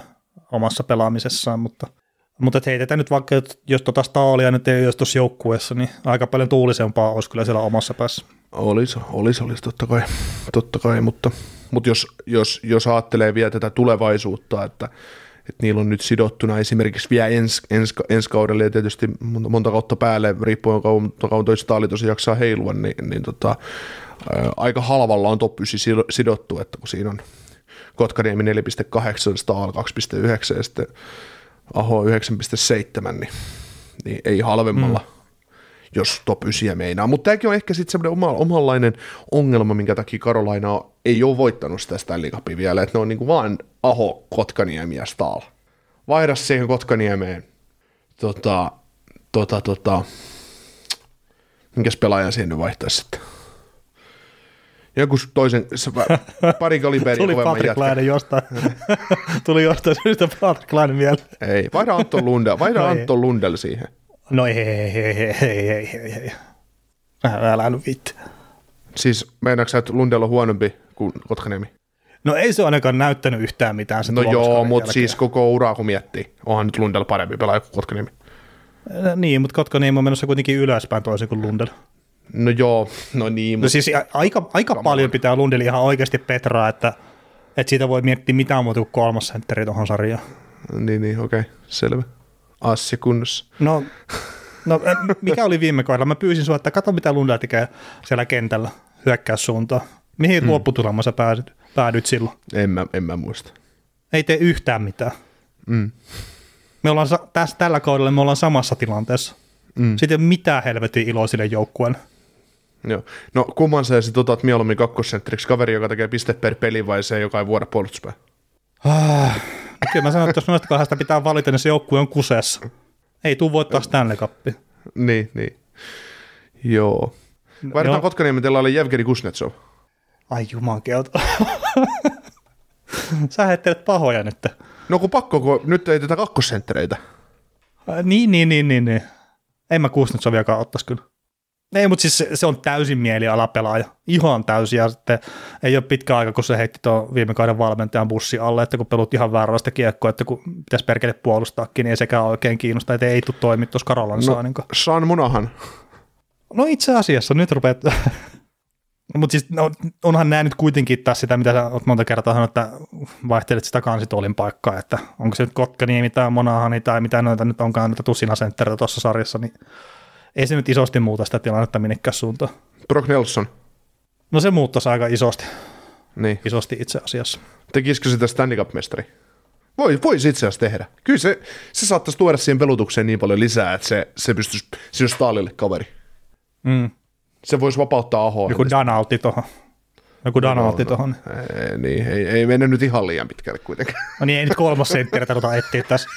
omassa pelaamisessaan, mutta mutta heitetään nyt vaikka, jos tuota Staalia nyt ei olisi tuossa joukkueessa, niin aika paljon tuulisempaa olisi kyllä siellä omassa päässä. Olisi, olisi, olisi totta kai, totta kai mutta, mutta jos, jos, jos ajattelee vielä tätä tulevaisuutta, että, että niillä on nyt sidottuna esimerkiksi vielä ens, ens, ensi kaudelle ja tietysti monta, monta kautta päälle, riippuen kauan, kauan toi tosiaan jaksaa heilua, niin, niin tota, ää, aika halvalla on top 9 sidottu, että kun siinä on Kotkaniemi 4.8, Staal 2.9 ja sitten Aho 9.7, niin, niin ei halvemmalla. Mm jos top 9 meinaa. Mutta tämäkin on ehkä sitten semmoinen oma, omanlainen ongelma, minkä takia Karolaina ei ole voittanut sitä Stanley Cupia vielä, että ne on niinku vaan Aho, Kotkaniemi ja Staal. Vaihda siihen Kotkaniemeen tota, tota, tota, minkäs pelaajan siihen nyt vaihtaisi sitten? Joku toisen, <laughs> pari kaliberia Tuli Patrick Laine jostain. <laughs> Tuli jostain syystä Patrick Laine mieleen. Ei, vaihda Anton Lundell, vaihda no Anton Lundell siihen. No ei, ei, ei, ei, ei, ei, ei, ei. Älä nyt vitti. Siis meinaatko sä, että Lundell on huonompi kuin Kotkaniemi? No ei se ainakaan näyttänyt yhtään mitään sen No joo, mutta siis koko uraa kun miettii, onhan nyt Lundell parempi pelaaja kuin Kotkaniemi. Niin, mutta Kotkaniemi on menossa kuitenkin ylöspäin toisin kuin Lundell. No joo, no niin. No siis aika, aika paljon pitää Lundell ihan oikeasti petraa, että, että siitä voi miettiä mitään muuta kuin kolmas sentteri tuohon sarjaan. Niin, niin, okei, okay, selvä assi kunnossa. No, no, mikä oli viime kohdalla? Mä pyysin sinua, että katso mitä Lundell tekee siellä kentällä hyökkäyssuuntaan. Mihin hmm. lopputulemaan sä päädyt, päädyt silloin? En mä, en mä muista. Ei tee yhtään mitään. Mm. Me ollaan tässä, tällä kaudella me ollaan samassa tilanteessa. Mm. Sitten ei ole mitään helvetin iloa sille joukkueelle. Joo. No kumman sä sitten otat mieluummin kakkosentteriksi kaveri, joka tekee piste per peli vai se, joka ei vuoda puolustuspää? Ah, Kyllä mä sanon, että jos noista kahdesta pitää valita, niin se joukkue on kuseessa. Ei tuu voittaa Stanley Cupia. Niin, niin. Joo. Vaihdetaan Kotkaniemen oli Jevgeni Kuznetsov. Ai jumankelta. Sä heittelet pahoja nyt. No kun pakko, kun nyt ei tätä kakkosenttereitä. Äh, niin, niin, niin, niin, niin. En mä Kuznetsoviakaan ottaisi kyllä. Ei, mutta siis se, se on täysin mielialapelaaja. Ihan täysin. Ja sitten ei ole pitkä aika, kun se heitti tuon viime kauden valmentajan bussi alle, että kun pelut ihan vääränlaista kiekkoa, että kun pitäisi perkele puolustaakin, niin ei sekään oikein kiinnosta, että ei tule toimia tuossa Karolan No, niin Sean Munahan. No itse asiassa, nyt rupeat... <laughs> Mutta siis no, onhan nämä nyt kuitenkin taas sitä, mitä sä oot monta kertaa sanonut, että vaihtelet sitä kansituolin paikkaa, että onko se nyt Kotkaniemi tai Monahani tai mitä noita nyt onkaan noita tusinasenttereitä tuossa sarjassa, niin ei se nyt isosti muuta sitä tilannetta minnekään suuntaan. Brock Nelson. No se muuttaisi aika isosti, Niin. isosti itse asiassa. Tekisikö sitä Stanley Cup-mestari? Voi, voisi itse asiassa tehdä. Kyllä se, se saattaisi tuoda siihen pelutukseen niin paljon lisää, että se, se pystyisi, se olisi kaveri. Mm. Se voisi vapauttaa Ahoa. Joku Danalti tuohon. Joku no, tuohon. Ei, niin, ei, ei mennä nyt ihan liian pitkälle kuitenkaan. No niin, ei nyt kolmas senttiä tarvita etsiä tässä.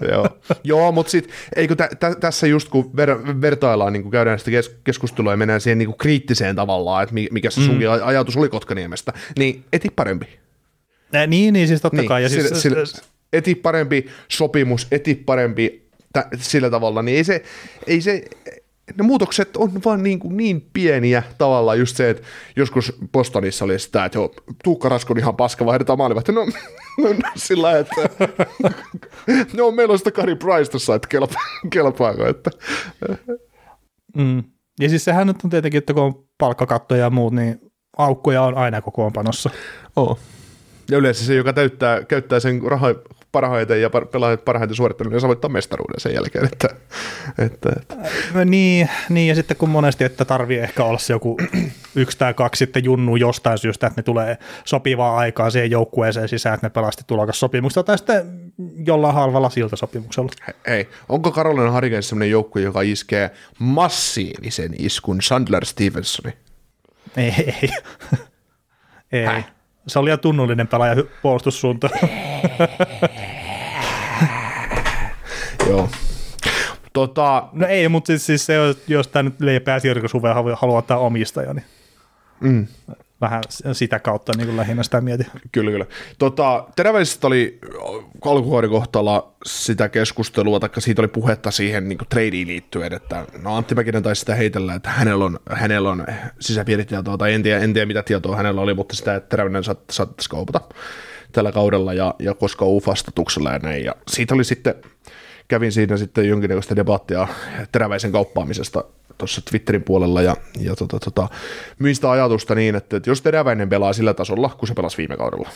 <laughs> Joo, Joo mutta sitten eikö tä, tä, tässä just kun ver, vertaillaan, niin kun käydään sitä kes, keskustelua ja mennään siihen niin kuin kriittiseen tavallaan, että mi- mikä se sunkin mm. ajatus oli Kotkaniemestä, niin eti parempi. Äh, niin, niin, siis totta Niin, kai. Ja siis, sillä, sillä, eti parempi sopimus, eti parempi tä, sillä tavalla, niin ei se, ei se, ne muutokset on vaan niin, kuin niin pieniä tavallaan just se, että joskus Bostonissa oli sitä, että joo, Tuukka Raskon ihan paska, vaihdetaan maalivahti. No, <laughs> no, no sillä että <laughs> no, meillä on sitä Kari Price tuossa, että kelpa, <laughs> kelpaako, että Mm. Ja siis sehän nyt on tietenkin, että kun on palkkakattoja ja muut, niin aukkoja on aina kokoonpanossa. Oo. Ja yleensä se, joka täyttää, käyttää sen raha parhaiten ja pelaajat parhaiten suorittanut, niin saa voittaa mestaruuden sen jälkeen. Että, että, että. Niin, niin, ja sitten kun monesti, että tarvii ehkä olla se joku <clears throat> yksi tai kaksi sitten junnu jostain syystä, että ne tulee sopivaa aikaa siihen joukkueeseen sisään, että ne pelasti tulokassopimuksesta tai sitten jollain halvalla siltä sopimuksella. Hei, onko Carolina Hurricanes sellainen joukkue, joka iskee massiivisen iskun Sandler Stevensoni? Ei, <laughs> ei. ei. Se oli liian tunnollinen pelaaja puolustussuuntaan. Joo. Tota, No ei, mutta siis, siis se, jos tämä nyt leipeä sirkusuve haluaa ottaa omistaja, niin mm, vähän sitä kautta niin kuin lähinnä sitä mietin. kyllä, kyllä. Tota, teräväisestä oli alkuvuoden kohtalla sitä keskustelua, tai siitä oli puhetta siihen niin tradeen liittyen, että no Antti Mäkinen taisi sitä heitellä, että hänellä on, hänellä on sisäpiiritietoa, tai en tiedä, en tiedä mitä tietoa hänellä oli, mutta sitä, että teräväinen saat, saattaisi kaupata tällä kaudella, ja, ja koska UFA-statuksella ja näin, ja siitä oli sitten, kävin siinä sitten jonkinnäköistä debattia teräväisen kauppaamisesta tuossa Twitterin puolella ja, ja tota, tota, myin sitä ajatusta niin, että, että jos teräväinen pelaa sillä tasolla, kun se pelasi viime kaudella,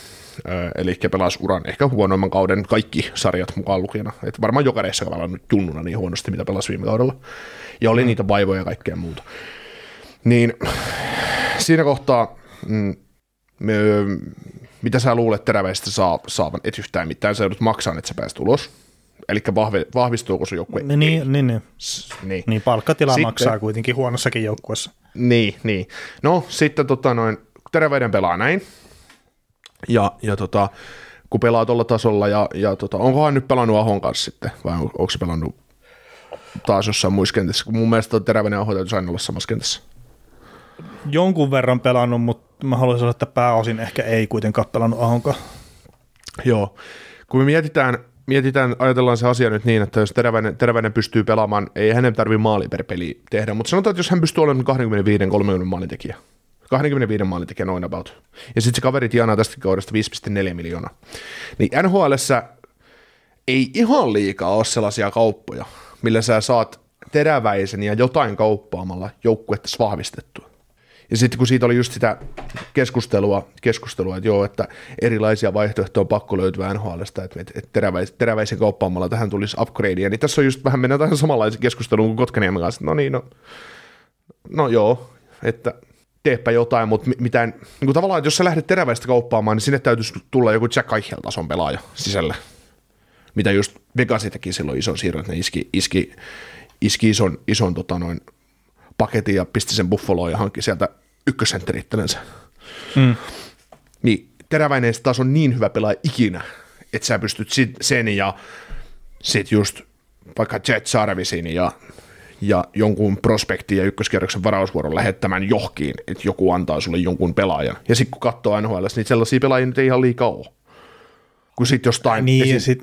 ö, eli pelasi uran ehkä huonoimman kauden kaikki sarjat mukaan lukijana, että varmaan joka reissa pelannut junnuna niin huonosti, mitä pelasi viime kaudella, ja oli mm. niitä vaivoja ja kaikkea muuta, niin siinä kohtaa, mm, me, mitä sä luulet teräväistä saa, saavan, et yhtään mitään, sä joudut maksamaan, että sä pääset ulos, eli vahvi, vahvistuuko sun joukkue? Niin, niin, niin, niin. niin. niin palkkatila Sitten- maksaa kuitenkin huonossakin joukkueessa. Niin, niin. No sitten tota noin, Teräväinen pelaa näin. Ja, ja tota, kun pelaa tuolla tasolla, ja, ja tota, onkohan nyt pelannut Ahon kanssa sitten, vai on, onko se pelannut taas jossain muissa kentissä, kun mun mielestä Teräväinen ja Aho täytyisi aina olla samassa kentässä. Jonkun verran pelannut, mutta mä haluaisin sanoa, että pääosin ehkä ei kuitenkaan pelannut Ahonkaan. Joo. Kun me mietitään, mietitään, ajatellaan se asia nyt niin, että jos Teräväinen, Teräväinen pystyy pelaamaan, ei hänen tarvitse maali per peli tehdä, mutta sanotaan, että jos hän pystyy olemaan 25-30 maalintekijä, 25 maalintekijä noin about, ja sitten se kaveri tienaa tästä kaudesta 5,4 miljoonaa, niin NHLssä ei ihan liikaa ole sellaisia kauppoja, millä sä saat teräväisen ja jotain kauppaamalla joukkuetta vahvistettua. Ja sitten kun siitä oli just sitä keskustelua, keskustelua että joo, että erilaisia vaihtoehtoja on pakko löytyä NHLstä, että, että teräväis, teräväisen kauppaamalla tähän tulisi upgradea, niin tässä on just vähän mennään tähän samanlaisen keskusteluun kuin Kotkaniemen kanssa, no niin, no, no joo, että teepä jotain, mutta mi- mitään, niin kuin tavallaan, että jos sä lähdet teräväistä kauppaamaan, niin sinne täytyisi tulla joku Jack Eichel-tason pelaaja sisälle, mitä just Vegas teki silloin ison siirron, että ne iski, iski, iski ison, ison tota noin, paketin ja pisti sen buffaloon ja hankki sieltä ykkössentteri itsellensä. Mm. Niin teräväinen taas on niin hyvä pelaaja ikinä, että sä pystyt sit, sen ja sit just vaikka Jet Sarvisin ja, ja jonkun prospektin ja ykköskierroksen varausvuoron lähettämään johkiin, että joku antaa sulle jonkun pelaajan. Ja sitten kun katsoo NHL, niin sellaisia pelaajia nyt ei ihan liikaa ole. Kun sit jostain, Niin, esi- sit,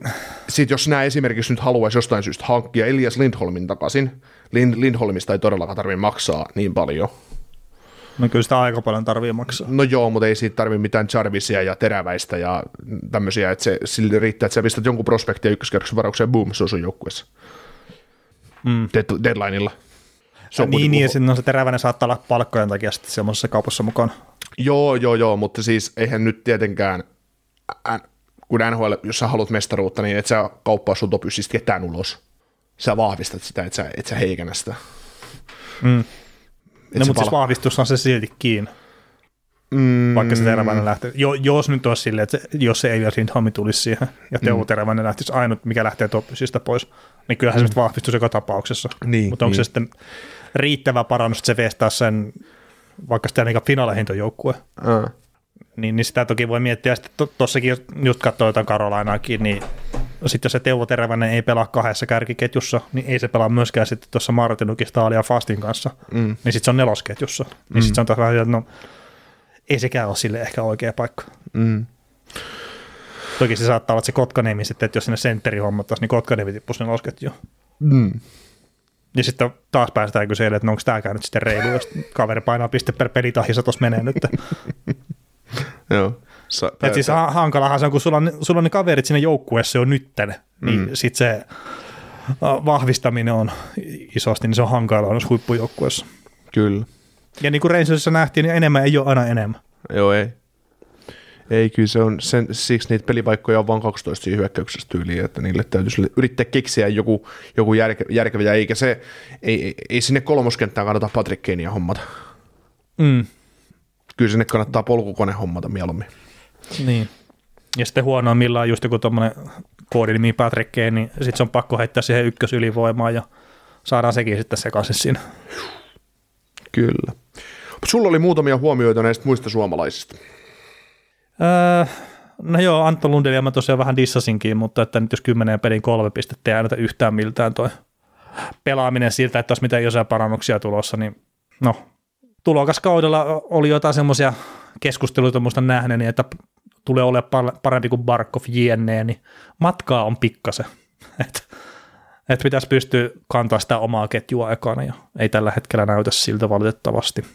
sit jos nämä esimerkiksi nyt haluaisi jostain syystä hankkia Elias Lindholmin takaisin, Lind, Lindholmista ei todellakaan tarvitse maksaa niin paljon. no kyllä sitä aika paljon tarvii maksaa. No joo, mutta ei siitä tarvitse mitään Jarvisia ja teräväistä ja tämmöisiä, että se sille riittää, että sä pistät jonkun prospektia ykköskerroksen varaukseen, boom, se on sun joukkueessa. Mm. Dead, deadlineilla. Se on niin, niin, ja sitten no, se teräväinen saattaa olla palkkojen takia sitten semmoisessa kaupassa mukana. Joo, joo, joo, mutta siis eihän nyt tietenkään, kun NHL, jos sä haluat mestaruutta, niin et sä kauppaa sun top ketään ulos. Sä vahvistat sitä, et sä, et sä heikennä sitä. Mm. Et No, mutta siis pala- vahvistus on se silti kiinni, mm, vaikka se teräväinen lähtee. Jo, jos nyt olisi silleen, että se, jos se Elias Lindholm tulisi siihen ja Teuvo mm. Teräväinen lähtisi ainut, mikä lähtee toppysista pois, niin kyllähän mm. se vahvistus joka tapauksessa. Niin, mutta onko niin. se sitten riittävä parannus, että se vestaa sen vaikka sitä niin finaalihintojoukkue, Ää. niin, niin sitä toki voi miettiä. Sitten tuossakin, jos just katsoo jotain Karolainaakin, niin sitten jos se Teuvo Teräväinen ei pelaa kahdessa kärkiketjussa, niin ei se pelaa myöskään sitten tuossa Martinukista Staalia Fastin kanssa, Mm. niin sitten se on nelosketjussa. Niin sitten se on taas vähän, että no, ei sekään ole sille ehkä oikea paikka. Mm. Toki se saattaa olla että se Kotkaniemi sitten, että jos sinne sentteri hommattaisiin, niin Kotkaniemi tippuisi nelosketjuun. Mm. Ja sitten taas päästään kysymään, että no onko tämäkään nyt sitten reilu, jos kaveri painaa piste per pelitahissa tuossa menee nyt. <laughs> Joo. Sa- Et siis ha- hankalahan se on, kun sulla on, sulla on ne kaverit siinä joukkueessa jo nytten, niin mm. sitten se vahvistaminen on isosti, niin se on hankalaa noissa huippujoukkueessa. Kyllä. Ja niin kuin Rangersissa nähtiin, niin enemmän ei ole aina enemmän. Joo, ei. Ei, kyllä se on, sen, siksi niitä pelipaikkoja on vain 12 siinä hyökkäyksessä tyyliin, että niille täytyisi yrittää keksiä joku, joku järke, järkevä, ja eikä se, ei, ei, ei sinne kolmoskenttään kannata Patrick Kanea hommata. Mm. Kyllä sinne kannattaa polkukone hommata mieluummin. Niin. Ja sitten huonoimmillaan just joku tuommoinen koodinimi Patrick Kane, niin sitten se on pakko heittää siihen ykkösylivoimaan ja saadaan sekin sitten sekaisin siinä. Kyllä. Sulla oli muutamia huomioita näistä muista suomalaisista. Öö, no joo, Antto Lundelia mä tosiaan vähän dissasinkin, mutta että nyt jos kymmenen pelin kolme pistettä ei äänitä yhtään miltään toi pelaaminen siltä, että olisi mitään isoja parannuksia tulossa, niin no, tulokaskaudella oli jotain semmoisia keskusteluita muista nähneeni, että tulee olemaan parempi kuin Barkov JNE, niin matkaa on pikkasen. <laughs> Että et pitäisi pystyä kantaa sitä omaa ketjua ekana, ja ei tällä hetkellä näytä siltä valitettavasti.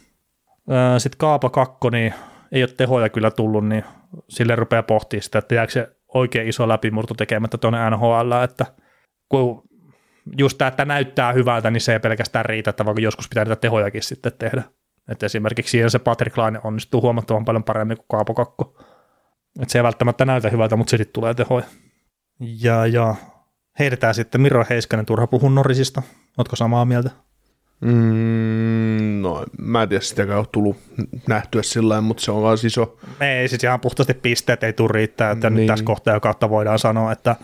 Sitten Kaapa 2, niin ei ole tehoja kyllä tullut, niin sille rupeaa pohtimaan sitä, että jääkö se oikein iso läpimurto tekemättä tuonne NHL, että kun just tämä, että näyttää hyvältä, niin se ei pelkästään riitä, että vaikka joskus pitää niitä tehojakin sitten tehdä. Että esimerkiksi siinä se Patrick Laine onnistuu huomattavan paljon paremmin kuin Kaapo Kakko. Että se ei välttämättä näytä hyvältä, mutta sitten tulee tehoja. Ja, ja heitetään sitten Miro Heiskanen turha puhun Norrisista. Ootko samaa mieltä? Mm, no, mä en tiedä, sitäkään ole tullut nähtyä sillä mutta se on vaan iso. Ei siis ihan puhtaasti pisteet ei tule riittää, että niin. Nyt tässä kohtaa kautta voidaan sanoa, että,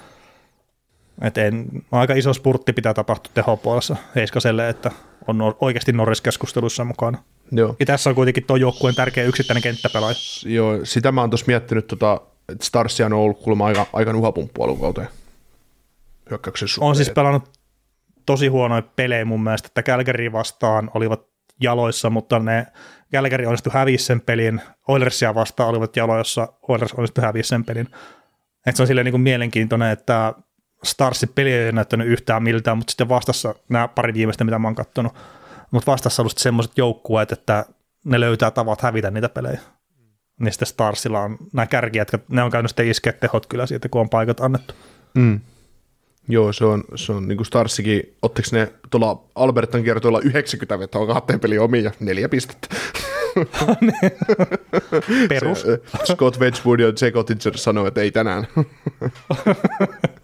että en, aika iso spurtti pitää tapahtua tehopuolessa Heiskaselle, että on oikeasti Norris-keskustelussa mukana. Joo. Ja tässä on kuitenkin tuo joukkueen tärkeä yksittäinen kenttäpelaaja. Joo, sitä mä oon tuossa miettinyt, tota, että Starsia on ollut kuulemma aika, aika nuhapumppu alukauteen hyökkäyksen suhteen. On siis pelannut tosi huonoja pelejä mun mielestä, että Calgary vastaan olivat jaloissa, mutta ne Calgary onnistui häviä sen pelin, Oilersia vastaan olivat jaloissa, Oilers onnistui häviä sen pelin. Et se on silleen niin kuin mielenkiintoinen, että Starsin peli ei näyttänyt yhtään miltään, mutta sitten vastassa nämä pari viimeistä, mitä mä oon kattonut, mutta vastassa on semmoiset joukkueet, että ne löytää tavat hävitä niitä pelejä. Niin sitten Starsilla on nämä kärkijät, ne on käynyt sitten iskeä tehot kyllä siitä, kun on paikat annettu. Mm. Joo, se on, se on niin kuin Starsikin, ottiko ne tuolla Albertan kiertoilla 90 vetoa kahteen peliin omiin ja neljä pistettä. <laughs> Perus. Se, Scott Wedgwood ja Jake Ottinger sanoi, että ei tänään. <laughs>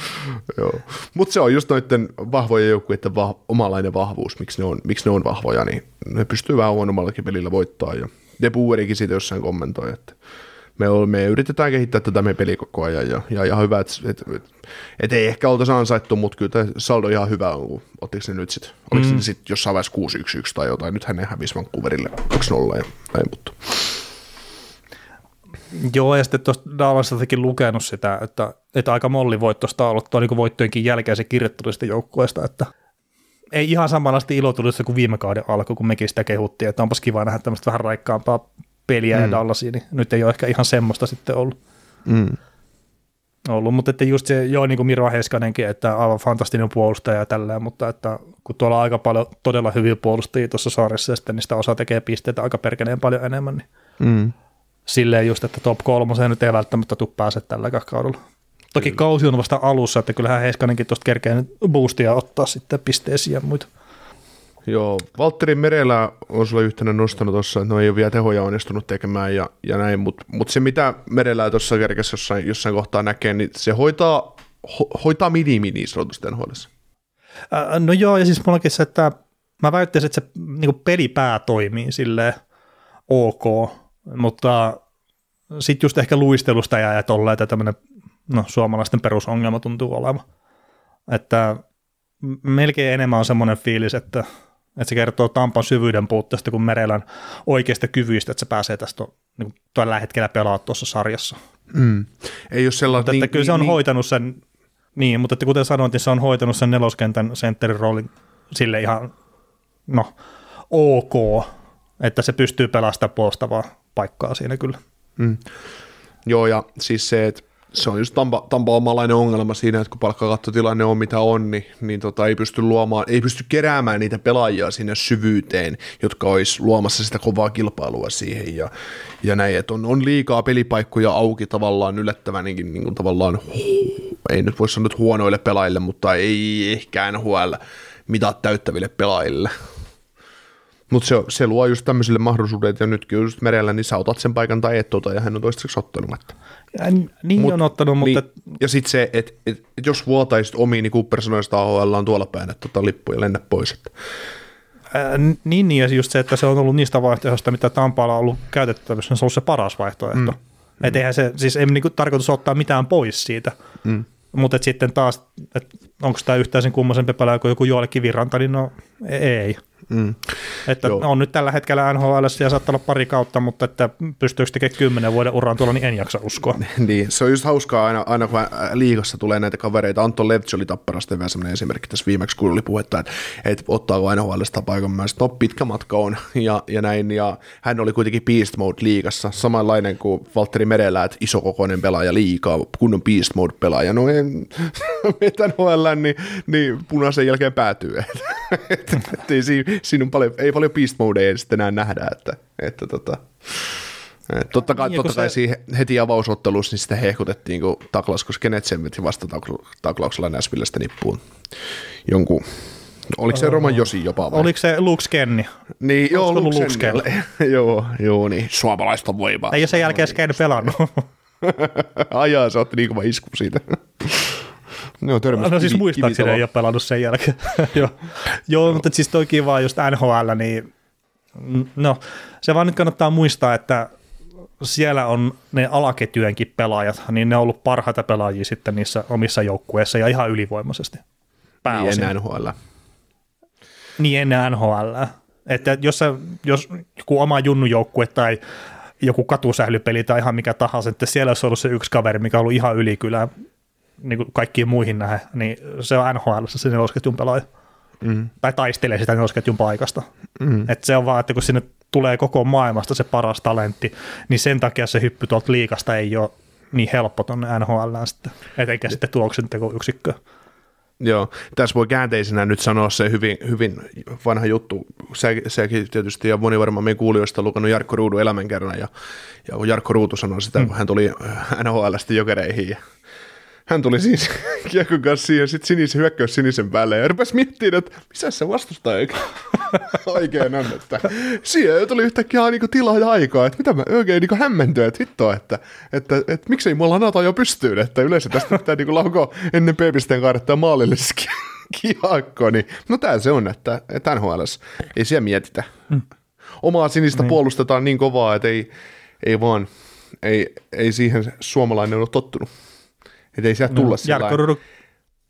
<laughs> Joo. Mutta se on just noiden vahvojen joukkueiden vah- omalainen vahvuus, miksi ne, on, miksi ne on vahvoja, niin ne pystyy vähän huonommallakin pelillä voittaa. Ja De Boerikin siitä jossain kommentoi, että me, ol- me yritetään kehittää tätä meidän peliä koko ajan ja, ja ihan hyvä, että et, et, et ei ehkä oltaisi ansaittu, mutta kyllä tämä saldo ihan hyvä on, kun ottiko ne nyt sitten, oliko mm. ne sitten jossain vaiheessa 6-1-1 tai jotain, nythän ne hävisi Vancouverille 2-0 ja näin, mutta Joo, ja sitten tuosta Dallastakin lukenut sitä, että, että aika molli voittosta ollut tuo niin voittojenkin jälkeen se kirjoittelu sitä joukkueesta, että ei ihan samanlaista ilotulista kuin viime kauden alku, kun mekin sitä kehuttiin, että onpas kiva nähdä tämmöistä vähän raikkaampaa peliä mm. ja Dallasia, niin nyt ei ole ehkä ihan semmoista sitten ollut. mm. ollut, mutta että just se, joo, niin kuin Miro Heskanenkin, että aivan fantastinen puolustaja ja tälleen, mutta että kun tuolla on aika paljon todella hyviä puolustajia tuossa sarjassa, ja sitten niistä osa tekee pisteitä aika perkeleen paljon enemmän, niin Mm. Silleen just, että top kolmoseen nyt ei välttämättä tule pääse tällä kaudella. Toki Kyllä. kausi on vasta alussa, että kyllähän Heskanenkin tuosta kerkeä nyt boostia ottaa sitten pisteisiä ja muita. Joo, Valtteri Merellä on sulle yhtenä nostanut tuossa, että no ei ole vielä tehoja onnistunut tekemään ja, ja näin, mutta mut se mitä Merellä tuossa kerkessä jossain, jossain kohtaa näkee, niin se hoitaa, ho, hoitaa mini niin sanotusti NHLissa. Ää, no joo, ja siis mullakin se, että mä väittäisin, että se niin pelipää toimii silleen ok, mutta sitten just ehkä luistelusta jää tolleen, että tämmöinen no, suomalaisten perusongelma tuntuu olevan. Että melkein enemmän on semmoinen fiilis, että, että se kertoo Tampan syvyyden puutteesta kuin Merelän oikeista kyvyistä, että se pääsee tästä niin tällä hetkellä pelaa tuossa sarjassa. Mm. Ei ole sellainen... Mutta niin, että kyllä se on niin, hoitanut sen, niin, mutta että kuten sanoin, niin se on hoitanut sen neloskentän sentterin roolin sille ihan, no, ok, että se pystyy pelastamaan puolustavaa paikkaa siinä kyllä. Mm. Joo, ja siis se, että se on just Tampa, Tampa ongelma siinä, että kun palkkakattotilanne on mitä on, niin, niin tota, ei pysty luomaan, ei pysty keräämään niitä pelaajia sinne syvyyteen, jotka olisi luomassa sitä kovaa kilpailua siihen ja, ja näin, että on, on liikaa pelipaikkoja auki tavallaan yllättävän niin, kuin tavallaan, ei nyt voi sanoa että huonoille pelaajille, mutta ei ehkä NHL mitat täyttäville pelaajille. Mutta se, se luo just tämmöisille mahdollisuudet, ja nytkin just merellä, niin sä otat sen paikan tai et tota, ja hän on toistaiseksi ottanut. Että. Ja, niin Mut, on ottanut, mutta... Niin, ja sitten se, että et, et jos vuotaisit omiin, niin Cooper sanoi, että AHL on tuolla päin, että tota lippu ja lennä pois. Että. Ää, niin, niin, ja just se, että se on ollut niistä vaihtoehdoista, mitä Tampaalla on ollut käytettävissä, se on ollut se paras vaihtoehto. Mm. Että eihän se, siis ei niinku tarkoitus ottaa mitään pois siitä. Mm. Mutta sitten taas, että onko tämä yhtään sen kummoisempi pelaaja kuin joku Joel Kiviranta, niin no ei. Mm. Että Joo. on nyt tällä hetkellä NHL ja saattaa olla pari kautta, mutta että pystyykö tekemään kymmenen vuoden uran tuolla, niin en jaksa uskoa. <laughs> niin, se on just hauskaa aina, aina kun liigassa tulee näitä kavereita. Anton Levtsi oli tapparasta vielä sellainen esimerkki tässä viimeksi, kun oli puhetta, että, että ottaako NHLista paikan. Mä no pitkä matka on <laughs> ja, ja näin. Ja hän oli kuitenkin Beast Mode liigassa, samanlainen kuin Valtteri Merellä, että isokokoinen pelaaja liikaa, kunnon Beast Mode pelaaja. No en, <laughs> NHL, niin, niin punaisen jälkeen päätyy. Että, et, et, ei siinä, siinä on paljon, ei paljon beast modeja sitten enää nähdä, että, että tota, et totta kai, niin, totta kai se... siihen heti avausottelussa niin sitä hehkutettiin, kun taklaus, kun Kenetsen veti vasta taklauksella Näsvillestä nippuun jonkun Oliko se Roman Josi jopa vai? Oliko se Lux Kenni? Niin, joo, Lux <laughs> joo, joo, niin. Suomalaista voimaa. Ei ole sen jälkeen käynyt pelannut. <laughs> Ajaa, se otti niin kova isku siitä. <laughs> No, no siis muistaakseni ei ole pelannut sen jälkeen. <laughs> Joo, Joo mutta siis toi kiva just NHL, niin no se vaan nyt kannattaa muistaa, että siellä on ne alaketjujenkin pelaajat, niin ne on ollut parhaita pelaajia sitten niissä omissa joukkueissa ja ihan ylivoimaisesti. Pääosin. Niin ennen NHL. Niin ennen NHL. Että jos, sä, jos joku oma junnujoukkue tai joku katusählypeli tai ihan mikä tahansa, että siellä olisi ollut se yksi kaveri, mikä on ollut ihan ylikylä niin kuin kaikkiin muihin nähdä, niin se on NHL se nelosketjun pelaaja. Mm. Tai taistelee sitä nelosketjun paikasta. Mm. Et se on vaan, että kun sinne tulee koko maailmasta se paras talentti, niin sen takia se hyppy tuolta liikasta ei ole niin helppo tuonne NHL sitten, etenkä sitten yksikkö. Joo, tässä voi käänteisenä nyt sanoa se hyvin, hyvin vanha juttu. Se, sekin tietysti, ja moni varmaan meidän kuulijoista on lukenut Jarkko Ruudun elämänkerran, ja, ja Jarkko Ruutu sanoi sitä, mm. kun hän tuli NHLstä jokereihin, ja hän tuli siis <laughs> kiekon kanssa siihen, sitten sinisen hyökkäys sinisen päälle ja rupesi miettimään, että missä se vastustaa <laughs> oikein on, että siihen tuli yhtäkkiä niin tilaa ja aikaa, että mitä mä oikein niin hämmentyä, että hittoa, että, että, että, että miksei mulla nata jo pystyyn, että yleensä tästä pitää niin laukoa ennen P-pisteen kaadettaa maalille <laughs> kiekko, niin no tää se on, että, että NHL ei siellä mietitä. Mm. Omaa sinistä niin. puolustetaan niin kovaa, että ei, ei vaan, ei, ei siihen suomalainen ole tottunut. Että ei sieltä tulla no, Jarkko Rudu,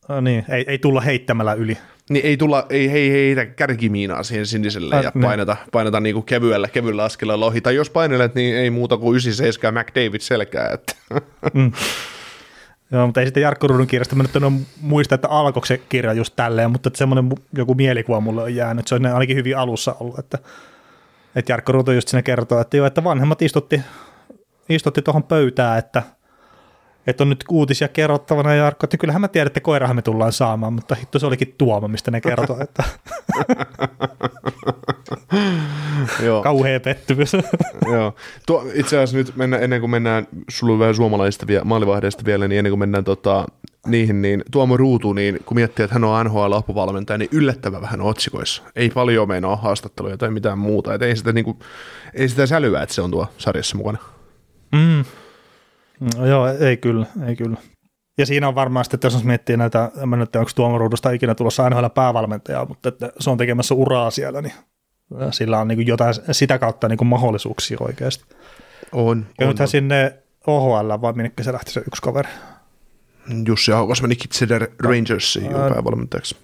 no, niin, ei, ei tulla heittämällä yli. Niin ei tulla, ei, ei heitä kärkimiinaa siihen siniselle ja niin. paineta, paineta niinku kevyellä, kevyellä askeleella ohi. Tai jos painelet, niin ei muuta kuin 97 McDavid selkää. Että. <laughs> Mm. Joo, mutta ei sitten Jarkko Rudun kirjasta, mä nyt en muista, että alkoiko se kirja just tälleen, mutta että semmoinen joku mielikuva mulle on jäänyt, se on ainakin hyvin alussa ollut, että, että Jarkko Rutu just siinä kertoo, että joo, että vanhemmat istutti, istutti tuohon pöytään, että – että on nyt uutisia kerrottavana Jarkko, että kyllähän mä tiedän, että koirahan me tullaan saamaan, mutta hitto se olikin Tuomo, mistä ne kertoo, että <laughs> Joo. kauhea pettymys. <laughs> Joo. Tuo, itse asiassa nyt mennään, ennen kuin mennään, sulla vähän suomalaisista vielä, maalivahdeista vielä, niin ennen kuin mennään tota, niihin, niin Tuomo Ruutu, niin kun miettii, että hän on NHL-apuvalmentaja, niin yllättävän vähän otsikoissa. Ei paljon meinaa haastatteluja tai mitään muuta. Et ei, sitä, niin kuin, ei sitä sälyä, että se on tuo sarjassa mukana. Mm. No, joo, ei kyllä, ei kyllä. Ja siinä on varmaan sitten, että jos miettii näitä, en mä nyt onko Tuomo Ruudusta ikinä tulossa NHL päävalmentajaa, mutta että se on tekemässä uraa siellä, niin sillä on niin jotain sitä kautta niin mahdollisuuksia oikeasti. On. Ja on, nythän on. sinne OHL, vai minne se lähti se yksi kaveri? Jussi Ahokas meni Kitseder Rangersiin Ää, päävalmentajaksi.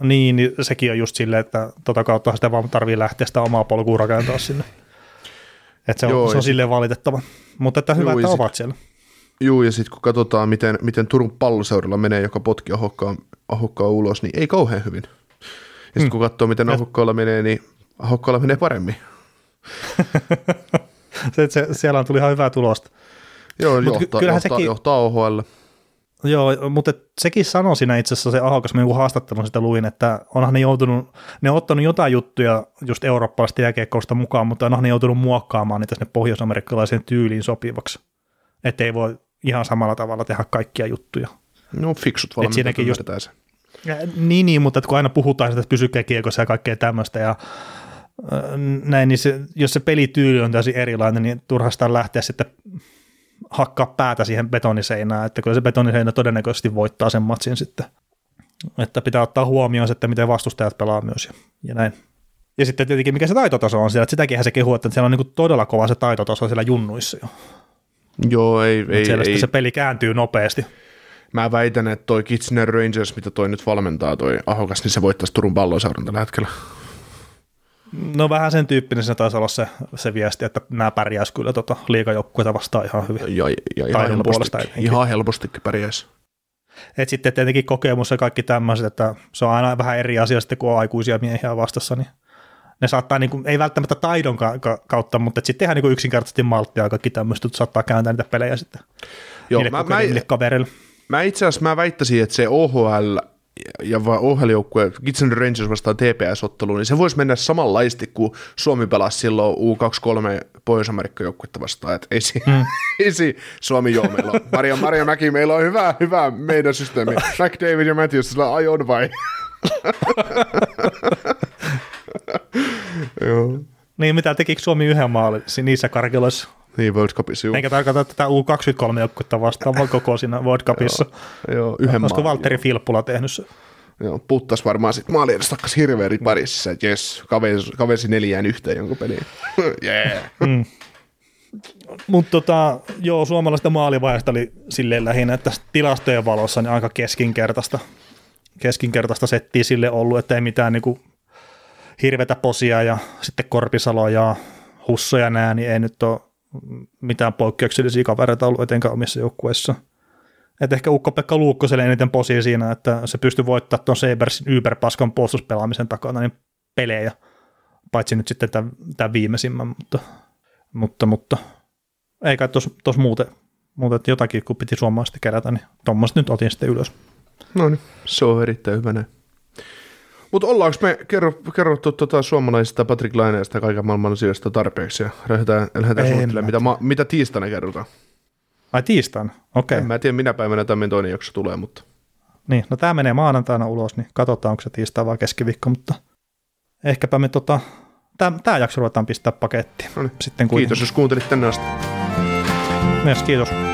Niin, niin sekin on just silleen, että tota kautta sitä vaan tarvii lähteä sitä omaa polkua rakentaa sinne. Että se on, Joo, se on silleen valitettava. Mutta että hyvä, Joo, että ovat siellä. Joo, ja sitten kun katsotaan, miten, miten Turun palloseuralla menee, joka potki Ahokkaan, Ahokkaan ulos, niin ei kauhean hyvin. Ja sitten Hmm. kun katsoo, miten Ahokkaalla menee, niin Ahokkaalla menee paremmin. <laughs> Se, se, siellä on tuli ihan hyvää tulosta. Joo, Mut johtaa, kyllähän johtaa, sekin- johtaa OHL. Joo, mutta sekin sanoi siinä itse asiassa se Ahokas, mä joku haastattelun sitä luin, että onhan ne joutunut, ne on ottanut jotain juttuja just eurooppalaisesta jääkiekkousta mukaan, mutta onhan ne joutunut muokkaamaan niitä sinne pohjois-amerikkalaiseen tyyliin sopivaksi. Että ei voi ihan samalla tavalla tehdä kaikkia juttuja. No fiksut siinäkin just- ymmärtää se. Niin, niin, mutta että kun aina puhutaan sitä, että pysykää kiekossa ja kaikkea tämmöistä ja äh, näin, niin se, jos se pelityyli on täysin erilainen, niin turhasta lähteä sitten hakkaa päätä siihen betoniseinään, että kyllä se betoniseinä todennäköisesti voittaa sen matsin sitten. Että pitää ottaa huomioon, se, että miten vastustajat pelaa myös ja, ja näin. Ja sitten tietenkin mikä se taitotaso on siellä, että sitäkin se kehuu, että siellä on niin todella kova se taitotaso siellä junnuissa jo. Joo, ei, Ei, ei, siellä ei. se peli kääntyy nopeasti. Mä väitän, että toi Kitchener Rangers, mitä toi nyt valmentaa toi Ahokas, niin se voittaisi Turun palloseuran tällä hetkellä. No vähän sen tyyppinen se taisi olla se, se viesti, että nämä pärjäisi kyllä tota liikajoukkueita vastaan ihan hyvin. Ja, ja ihan, Taidon puolesta helposti, etenkin. ihan helpostikin pärjäisi. Et sitten tietenkin kokemus ja kaikki tämmöiset, että se on aina vähän eri asia sitten, kun on aikuisia miehiä vastassa, niin ne saattaa, niin kuin, ei välttämättä taidon ka- ka- kautta, mutta sitten ihan niin yksinkertaisesti malttia ja kaikki tämmöistä, että saattaa kääntää niitä pelejä sitten Joo, niille mä, mä, kavereille. Mä itse asiassa mä väittäisin, että se OHL ja OHL-joukkue, Kitchener Rangers vastaan TPS-ottelu, niin se voisi mennä samanlaisesti kuin Suomi pelasi silloin U23 Pohjois-Amerikka-joukkuetta vastaan. Et ei, si- mm. <laughs> ei si- Suomi joo, meillä on Maria, Maria Mäki, meillä on hyvä, hyvä meidän systeemi. McDavid ja Matthews, sillä ai on vai? <laughs> <laughs> joo. Niin mitä tekikö Suomi yhden maalin niissä karkeloissa? Niin, World Cupissa, joo. Eikä tarkoita tätä U23 joukkuetta vastaan, vaan koko siinä World <laughs> Cupissa. joo yhden Olisiko maalin, Valtteri Filppula tehnyt se? Joo, puttas varmaan sitten maali edes takkas hirveän parissa, että jes, kavensi, kavensi neljään yhteen jonkun peliin. <laughs> yeah. Mutta tota, joo, suomalaista maalivaiheesta oli silleen lähinnä, että tilastojen valossa niin aika keskinkertaista, keskinkertaista settiä sille ollut, että ei mitään niinku hirvetä posia ja sitten Korpisalo ja Husso ja nää, niin ei nyt ole mitään poikkeuksellisia kavereita ollut etenkään omissa joukkueissa. Et ehkä Ukko-Pekka Luukkoselle eniten posia siinä, että se pystyi voittamaan tuon Sabersin yberpaskan puolustuspelaamisen takana niin pelejä, paitsi nyt sitten tämän, viimeisimmän, mutta, mutta, mutta ei kai tuossa muuten, muuten, että jotakin kun piti suomalaisesti kerätä, niin tuommoista nyt otin sitten ylös. No niin, se on erittäin hyvä näin. Mutta ollaanko me kerro, kerrottu tota suomalaisista Patrick Laineesta ja kaiken maailman asioista tarpeeksi ja lähdetään, lähdetään suunnittelemaan, mitä, ma, mitä tiistaina kerrotaan. Ai tiistaina? Okei. En mä tiedä, minä päivänä tämä toinen jakso tulee, mutta Niin, no tämä menee maanantaina ulos, niin katsotaan, onko se tiistai vai keskiviikko, mutta ehkäpä me tota, tämä jakso ruvetaan pistää pakettiin. No niin. Sitten kiitos, jos kuuntelit tänne asti. Myös kiitos.